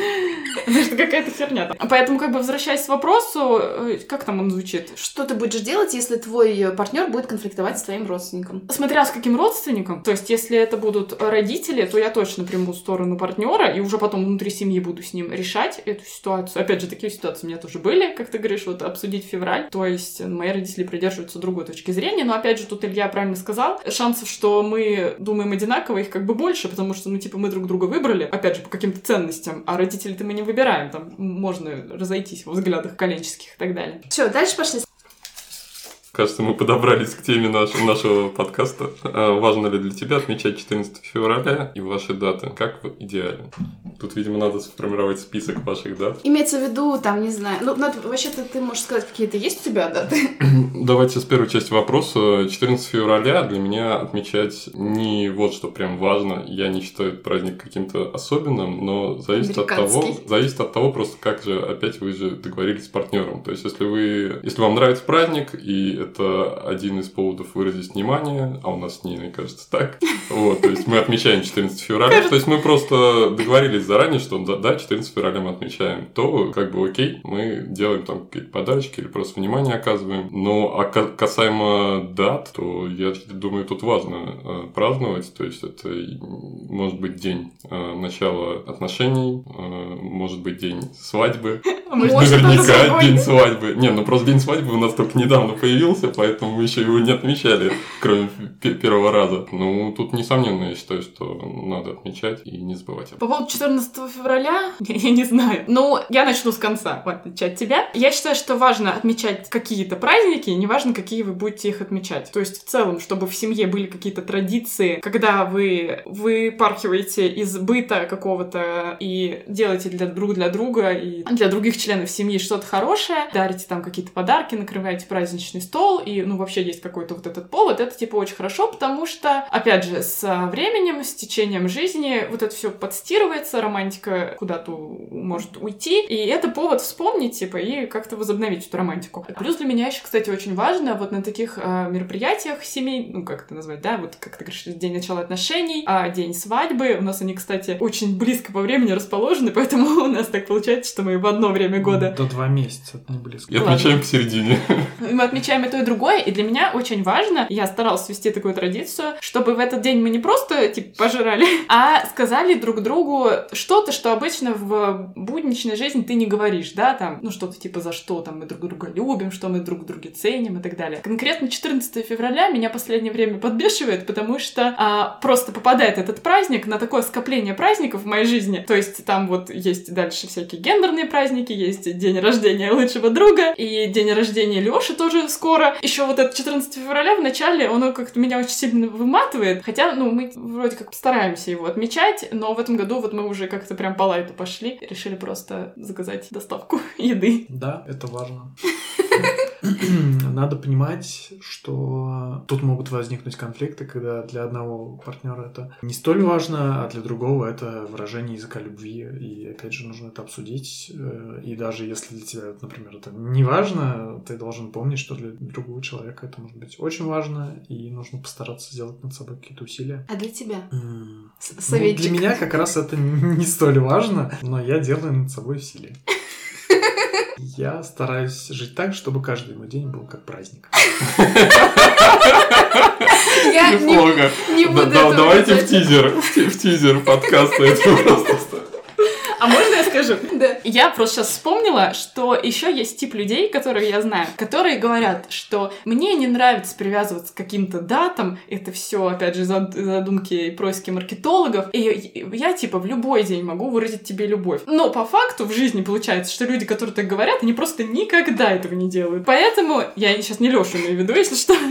S2: Какая-то херня там. Поэтому, как бы, возвращаясь к вопросу, э, как там он звучит?
S1: Что ты будешь делать, если твой партнер будет конфликтовать с твоим родственником?
S2: Смотря с каким родственником, то есть если это будут родители, то я точно приму сторону партнера и уже потом внутри семьи буду с ним решать эту ситуацию. Опять же, такие ситуации у меня тоже были, как ты говоришь, вот обсудить февраль. То есть мои родители придерживаются другой точки зрения, но опять же, тут Илья правильно сказал, шансов, что мы думаем одинаково, их как бы больше, потому что, ну, типа, мы друг друга выбрали, опять же, по каким-то ценностям, а родителей-то мы не выбираем, там можно разойтись в взглядах коленческих и так далее.
S1: Все, дальше пошли.
S3: Кажется, мы подобрались к теме наш- нашего подкаста. А, Важно ли для тебя отмечать 14 февраля и ваши даты? Как в идеале? Тут, видимо, надо сформировать список ваших дат.
S1: Имеется в виду, там, не знаю, ну, надо- вообще-то ты можешь сказать, какие-то есть у тебя даты?
S3: Давайте с первой части вопроса. 14 февраля для меня отмечать не вот что прям важно. Я не считаю этот праздник каким-то особенным, но зависит от того, зависит от того просто как же опять вы же договорились с партнером. То есть если вы, если вам нравится праздник и это один из поводов выразить внимание, а у нас с ней, мне кажется, так. Вот, то есть мы отмечаем 14 февраля. То есть мы просто договорились заранее, что да, да, 14 февраля мы отмечаем. То как бы окей, мы делаем там какие-то подарочки или просто внимание оказываем. Но а ка- касаемо дат, то я думаю, тут важно э, праздновать. То есть это может быть день э, начала отношений, э, может быть день свадьбы.
S1: Может,
S3: Наверняка день свадьбы. Не, ну просто день свадьбы у нас только недавно появился, поэтому мы еще его не отмечали, кроме пе- первого раза. Ну, тут несомненно, я считаю, что надо отмечать и не забывать
S2: По поводу 14 февраля, я, я не знаю. Ну, я начну с конца, в отличие от тебя. Я считаю, что важно отмечать какие-то праздники, неважно, какие вы будете их отмечать. То есть, в целом, чтобы в семье были какие-то традиции, когда вы выпархиваете из быта какого-то и делаете для друг для друга и для других членов семьи что-то хорошее, дарите там какие-то подарки, накрываете праздничный стол, и, ну, вообще есть какой-то вот этот повод, это, типа, очень хорошо, потому что, опять же, с временем, с течением жизни вот это все подстирывается, романтика куда-то может уйти, и это повод вспомнить, типа, и как-то возобновить эту романтику. Плюс для меня еще, кстати, очень важно вот на таких э, мероприятиях семей, ну, как это назвать, да, вот как ты говоришь, день начала отношений, а день свадьбы, у нас они, кстати, очень близко по времени расположены, поэтому у нас так получается, что мы в одно время года
S4: До два месяца, это не близко.
S3: И отмечаем посередине.
S2: мы отмечаем и то, и другое, и для меня очень важно, я старалась вести такую традицию, чтобы в этот день мы не просто, типа, пожирали, а сказали друг другу что-то, что обычно в будничной жизни ты не говоришь, да, там, ну, что-то типа за что там мы друг друга любим, что мы друг друга ценим и так далее. Конкретно 14 февраля меня последнее время подбешивает, потому что а, просто попадает этот праздник на такое скопление праздников в моей жизни. То есть там вот есть дальше всякие гендерные праздники, есть день рождения лучшего друга, и день рождения Лёши тоже скоро. Еще вот этот 14 февраля в начале, оно как-то меня очень сильно выматывает. Хотя, ну, мы вроде как стараемся его отмечать, но в этом году вот мы уже как-то прям по лайту пошли. Решили просто заказать доставку еды.
S4: Да, это важно. надо понимать, что тут могут возникнуть конфликты, когда для одного партнера это не столь важно, а для другого это выражение языка любви. И опять же нужно это обсудить. Э, и даже если для тебя, например, это не важно, ты должен помнить, что для другого человека это может быть очень важно, и нужно постараться сделать над собой какие-то усилия.
S1: А для тебя?
S4: М,
S1: С-
S4: ну,
S1: Советчик.
S4: для меня как раз это не столь важно, но я делаю над собой усилия. Я стараюсь жить так, чтобы каждый мой день был как праздник.
S1: Я не,
S3: Неплохо.
S1: не буду
S3: да- Давайте в тизер, в ти- в тизер подкаста это просто ставь.
S2: А можно я скажу?
S1: Да.
S2: Я просто сейчас вспомнила, что еще есть тип людей, которые я знаю, которые говорят, что мне не нравится привязываться к каким-то датам, это все, опять же, зад- задумки и происки маркетологов, и я, типа, в любой день могу выразить тебе любовь. Но по факту в жизни получается, что люди, которые так говорят, они просто никогда этого не делают. Поэтому, я сейчас не Лешу имею в виду, если что.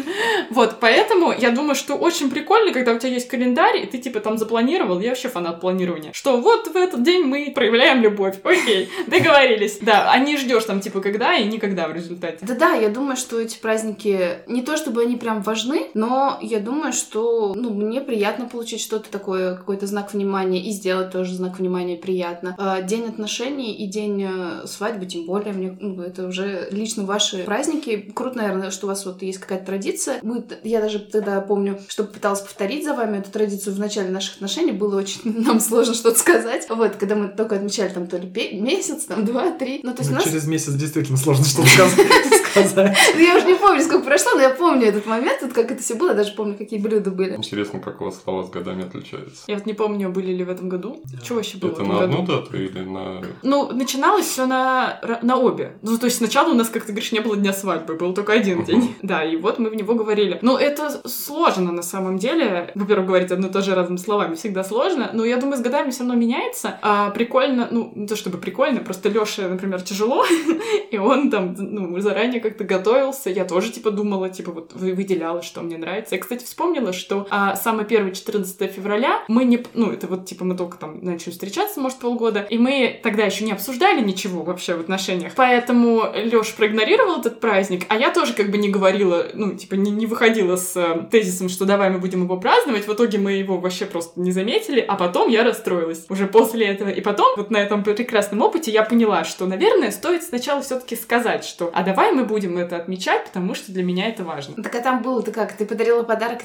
S2: Вот, поэтому я думаю, что очень прикольно, когда у тебя есть календарь, и ты, типа, там запланировал, я вообще фанат планирования, что вот в этот день мы проявляем любовь. Окей, договорились. Да, а не ждешь там, типа, когда и никогда в результате.
S1: Да-да, я думаю, что эти праздники не то чтобы они прям важны, но я думаю, что ну, мне приятно получить что-то такое, какой-то знак внимания, и сделать тоже знак внимания приятно. А, День отношений и день э, свадьбы, тем более, мне, ну, это уже лично ваши праздники. Круто, наверное, что у вас вот есть какая-то традиция. Мы, я даже тогда помню, что пыталась повторить за вами эту традицию в начале наших отношений. Было очень нам сложно что-то сказать. Вот, когда мы только отмечали там то ли месяц, там два, три. Ну, то есть
S4: Ну,
S1: нас
S4: Через месяц действительно сложно что-то сказ- сказать.
S1: ну, я уже не помню, сколько прошло, но я помню этот момент, вот как это все было, даже помню, какие блюда были.
S3: Интересно, как у вас слова с годами отличаются.
S2: Я вот не помню, были ли в этом году. Что вообще было
S3: Это на одну дату или на...
S2: Ну, начиналось все на, на обе. Ну, то есть сначала у нас, как ты говоришь, не было дня свадьбы, был только один день. Да, и вот мы в него говорили. Ну, это сложно на самом деле. Во-первых, говорить одно и то же разными словами всегда сложно, но я думаю, с годами все равно меняется. А прикольно, ну, не то чтобы прикольно, просто Лёше, например, тяжело, и он там, ну, заранее как-то готовился. Я тоже, типа, думала, типа, вот вы- выделяла, что мне нравится. Я, кстати, вспомнила, что а, самое первое 14 февраля мы не... Ну, это вот, типа, мы только там начали встречаться, может, полгода, и мы тогда еще не обсуждали ничего вообще в отношениях. Поэтому Лёш проигнорировал этот праздник, а я тоже как бы не говорила, ну, типа, не, не выходила с э, тезисом, что давай мы будем его праздновать. В итоге мы его вообще просто не заметили, а потом я расстроилась уже после этого. И потом, вот на этом прекрасном опыте я поняла, что, наверное, стоит сначала все-таки сказать, что а давай мы будем это отмечать, потому что для меня это важно.
S1: Так а там было-то как? Ты подарила подарок?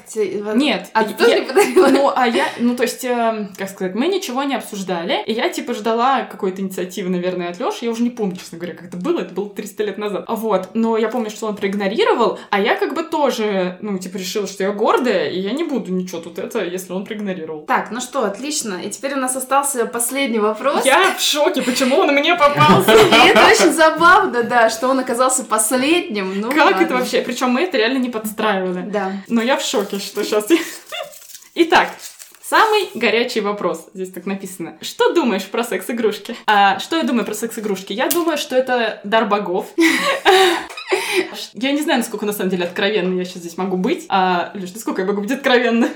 S2: Нет,
S1: А ты
S2: я-
S1: тоже не подарила?
S2: Ну, а я, ну, то есть, э, как сказать, мы ничего не обсуждали, и я, типа, ждала какой-то инициативы, наверное, от Лёши, я уже не помню, честно говоря, как это было, это было 300 лет назад. Вот, но я помню, что он проигнорировал, а я как бы тоже, ну, типа, решила, что я гордая, и я не буду ничего тут это, если он проигнорировал.
S1: Так, ну что, отлично. И теперь у нас остался последний вопрос.
S2: Я в шоке, почему он мне попался?
S1: И это очень забавно, да, что он оказался последним. Ну,
S2: Как
S1: ладно.
S2: это вообще? Причем мы это реально не подстраивали.
S1: Да.
S2: Но я в шоке, что сейчас... Итак, самый горячий вопрос. Здесь так написано. Что думаешь про секс-игрушки? А, что я думаю про секс-игрушки? Я думаю, что это дар богов. Я не знаю, насколько на самом деле откровенно я сейчас здесь могу быть. А, Леш, насколько я могу быть откровенно?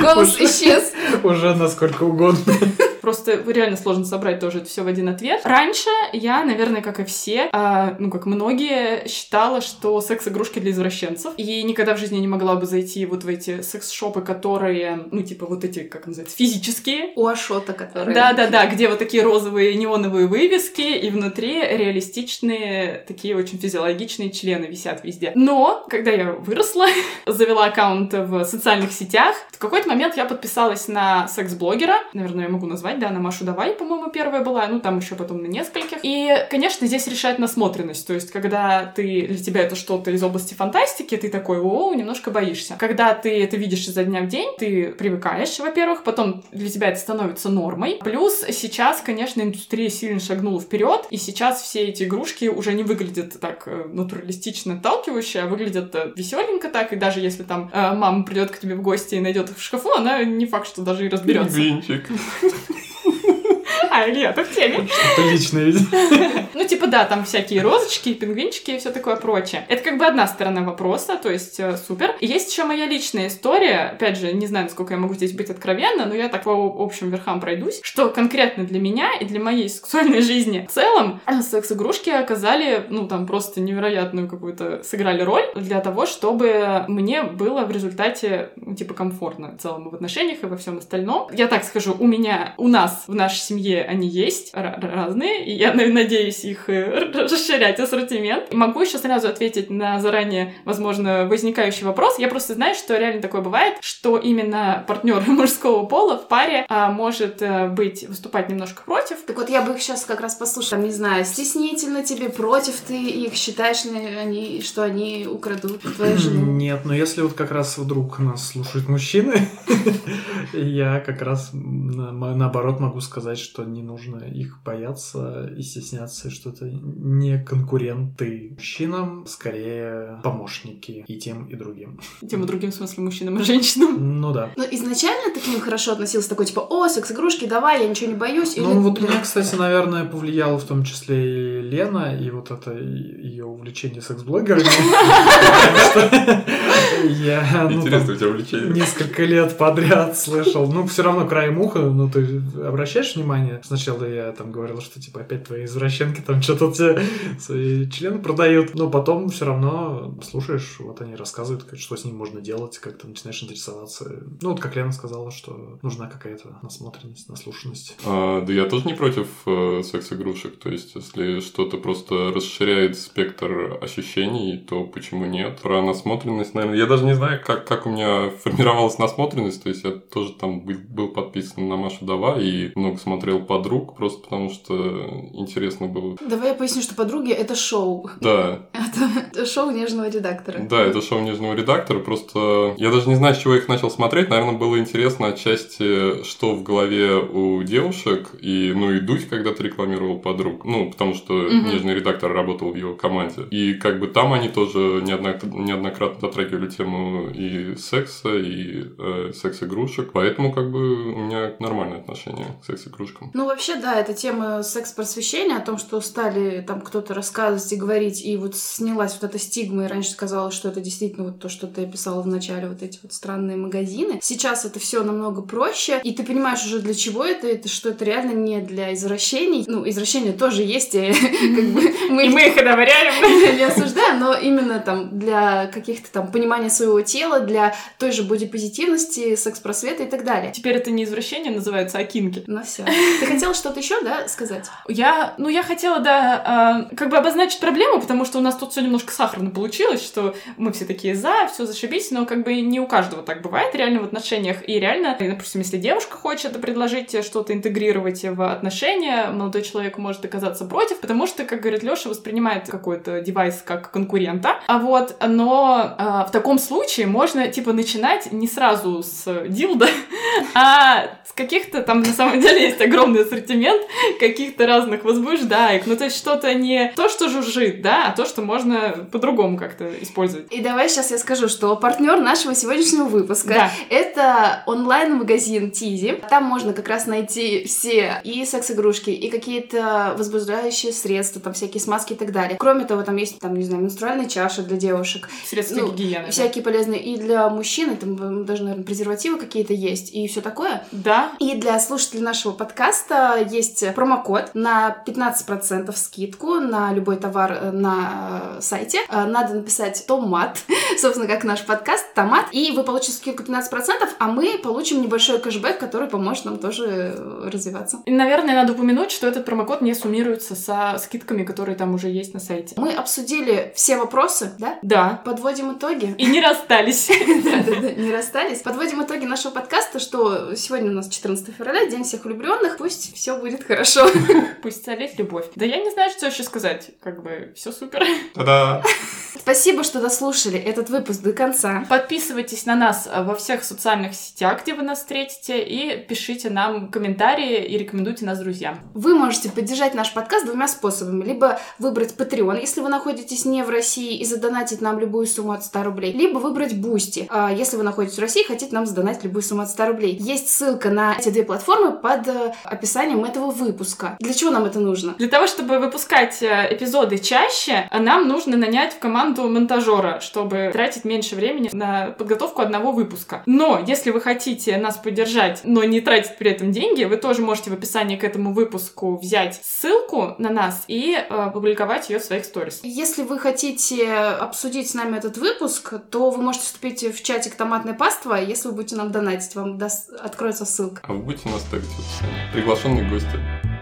S1: Голос исчез.
S4: Уже насколько угодно.
S2: Просто реально сложно собрать тоже это все в один ответ. Раньше я, наверное, как и все, а, ну, как многие, считала, что секс-игрушки для извращенцев. И никогда в жизни не могла бы зайти вот в эти секс-шопы, которые, ну, типа вот эти, как называется, физические.
S1: У Ашота, который...
S2: Да-да-да, где вот такие розовые неоновые вывески, и внутри реалистичные, такие очень физиологичные члены висят везде. Но, когда я выросла, завела аккаунт в социальных сетях, в какой-то момент я подписалась на секс-блогера, наверное, я могу назвать, да, на Машу Давай, по-моему, первая была, ну, там еще потом на нескольких. И, конечно, здесь решает насмотренность, то есть, когда ты, для тебя это что-то из области фантастики, ты такой, о, немножко боишься. Когда ты это видишь изо дня в день, ты привыкаешь, во-первых, потом для тебя это становится нормой. Плюс сейчас, конечно, индустрия сильно шагнула вперед, и сейчас все эти игрушки уже не выглядят так э, натуралистично отталкивающе, а выглядят веселенько так, и даже если там э, мама придет к тебе в гости и найдет их в шкафу, она не факт, что даже и разберется.
S3: Винчик.
S2: А Илья, ты в теме.
S4: Что-то личное, видимо.
S2: Ну, типа, да, там всякие розочки, пингвинчики и все такое прочее. Это как бы одна сторона вопроса, то есть э, супер. И есть еще моя личная история. Опять же, не знаю, насколько я могу здесь быть откровенна, но я так по общим верхам пройдусь, что конкретно для меня и для моей сексуальной жизни в целом э, секс-игрушки оказали, ну, там, просто невероятную какую-то сыграли роль для того, чтобы мне было в результате, ну, типа, комфортно в целом в отношениях, и во всем остальном. Я так скажу, у меня, у нас в нашей семье они есть ра- разные, и я на- надеюсь их э, расширять ассортимент. Могу еще сразу ответить на заранее, возможно, возникающий вопрос. Я просто знаю, что реально такое бывает, что именно партнер мужского пола в паре а, может а, быть выступать немножко против.
S1: Так вот, я бы их сейчас как раз послушала. Там, не знаю, стеснительно тебе, против ты их, считаешь ли они, что они украдут твою жену?
S4: Нет, но если вот как раз вдруг нас слушают мужчины, я как раз на- наоборот могу сказать, что не нужно их бояться и стесняться, что это не конкуренты мужчинам, скорее помощники и тем, и другим.
S2: Тем и другим смыслом мужчинам и женщинам.
S4: Ну да.
S1: Ну, изначально ты к ним хорошо относился, такой, типа, о, секс-игрушки, давай, я ничего не боюсь. Или,
S4: Ну вот
S1: блин,
S4: меня, кстати, наверное, повлияла в том числе и Лена, и вот это ее увлечение секс-блогерами. Я, ну,
S3: Интересно, у тебя увлечение.
S4: несколько лет подряд слышал. Ну, все равно краем уха, ну, ты обращаешь внимание? Сначала я там говорил, что, типа, опять твои извращенки там что-то тебе свои члены продают. Но потом все равно слушаешь, вот они рассказывают, что с ним можно делать, как ты начинаешь интересоваться. Ну, вот как Лена сказала, что нужна какая-то насмотренность, наслушанность.
S3: А, да я тоже не против э, секс-игрушек. То есть, если что-то просто расширяет спектр ощущений, то почему нет? Про насмотренность, наверное, я даже не знаю, как, как у меня формировалась насмотренность. То есть, я тоже там был, был подписан на Машу Дава и много смотрел подруг, просто потому что интересно было.
S1: Давай я поясню, что подруги — это шоу.
S3: Да,
S1: Это шоу нежного редактора.
S3: Да, это шоу нежного редактора. Просто я даже не знаю, с чего я их начал смотреть. Наверное, было интересно отчасти, что в голове у девушек. И, ну, и Дудь когда-то рекламировал подруг. Ну, потому что
S2: Мгм.
S3: нежный редактор работал в его команде. И как бы там они тоже неоднок- неоднократно затрагивали тему и секса, и э, секс-игрушек. Поэтому как бы у меня нормальное отношение к секс-игрушкам.
S1: Ну, вообще, да, это тема секс-просвещения, о том, что стали там кто-то рассказывать и говорить, и вот снялась вот эта стигма, и раньше сказала, что это действительно вот то, что ты описала в начале, вот эти вот странные магазины. Сейчас это все намного проще, и ты понимаешь уже для чего это, это что это реально не для извращений. Ну, извращения тоже есть, и как бы мы
S2: И мы их одобряем.
S1: не осуждаем, но именно там для каких-то там понимания своего тела, для той же бодипозитивности, секс-просвета и так далее.
S2: Теперь это не извращение называется, а кинки.
S1: Ну все. Ты хотела что-то еще, да, сказать?
S2: Я, ну, я хотела, да, а, как бы обозначить проблему, потому что у нас тут все немножко сахарно получилось, что мы все такие за, все зашибись, но как бы не у каждого так бывает реально в отношениях. И реально, допустим, если девушка хочет предложить что-то интегрировать в отношения, молодой человек может оказаться против, потому что, как говорит Леша, воспринимает какой-то девайс как конкурента. А вот, но а, в таком случае можно, типа, начинать не сразу с дилда, а с каких-то там, на самом деле, есть огромный ассортимент каких-то разных возбуждаек. Ну, то есть что-то не то, что жужжит, да, а то, что можно по-другому как-то использовать.
S1: И давай сейчас я скажу, что партнер нашего сегодняшнего выпуска
S2: Да.
S1: это онлайн-магазин Тизи. Там можно как раз найти все и секс-игрушки, и какие-то возбуждающие средства, там всякие смазки и так далее. Кроме того, там есть, там, не знаю, менструальные чаши для девушек,
S2: Средства
S1: Ну,
S2: гигиены. да.
S1: всякие полезные и для мужчин, и там даже, наверное, презервативы какие-то есть, и все такое.
S2: Да,
S1: И для слушателей нашего подкаста есть промокод на 15% скидку на любой товар э, на э, сайте. Э, Надо написать «Томат», собственно, как наш подкаст «Томат», и вы получите скидку 15%, а мы получим небольшой кэшбэк, который поможет нам тоже развиваться.
S2: И, наверное, надо упомянуть, что этот промокод не суммируется со скидками, которые там уже есть на сайте.
S1: Мы обсудили все вопросы, да?
S2: Да.
S1: Подводим итоги.
S2: И не расстались.
S1: Да-да-да, не расстались. Подводим итоги нашего подкаста, что сегодня у нас 14 февраля, День всех влюбленных. Пусть все будет хорошо.
S2: Пусть солить любовь. Да я не знаю, что еще сказать. Как бы все супер.
S3: Та-да!
S1: Спасибо, что дослушали этот выпуск до конца.
S2: Подписывайтесь на нас э, во всех социальных сетях, где вы нас встретите, и пишите нам комментарии и рекомендуйте нас друзьям.
S1: Вы можете поддержать наш подкаст двумя способами. Либо выбрать Patreon, если вы находитесь не в России, и задонатить нам любую сумму от 100 рублей. Либо выбрать Boosty, а, если вы находитесь в России и хотите нам задонатить любую сумму от 100 рублей. Есть ссылка на эти две платформы под э, описанием описанием этого выпуска. Для чего нам это нужно?
S2: Для того, чтобы выпускать э, эпизоды чаще, нам нужно нанять в команду монтажера, чтобы тратить меньше времени на подготовку одного выпуска. Но если вы хотите нас поддержать, но не тратить при этом деньги, вы тоже можете в описании к этому выпуску взять ссылку на нас и э, опубликовать ее в своих сторис.
S1: Если вы хотите обсудить с нами этот выпуск, то вы можете вступить в чатик «Томатная паства», если вы будете нам донатить, вам даст, откроется ссылка.
S3: А вы будете нас в описании. Приглашенные гости.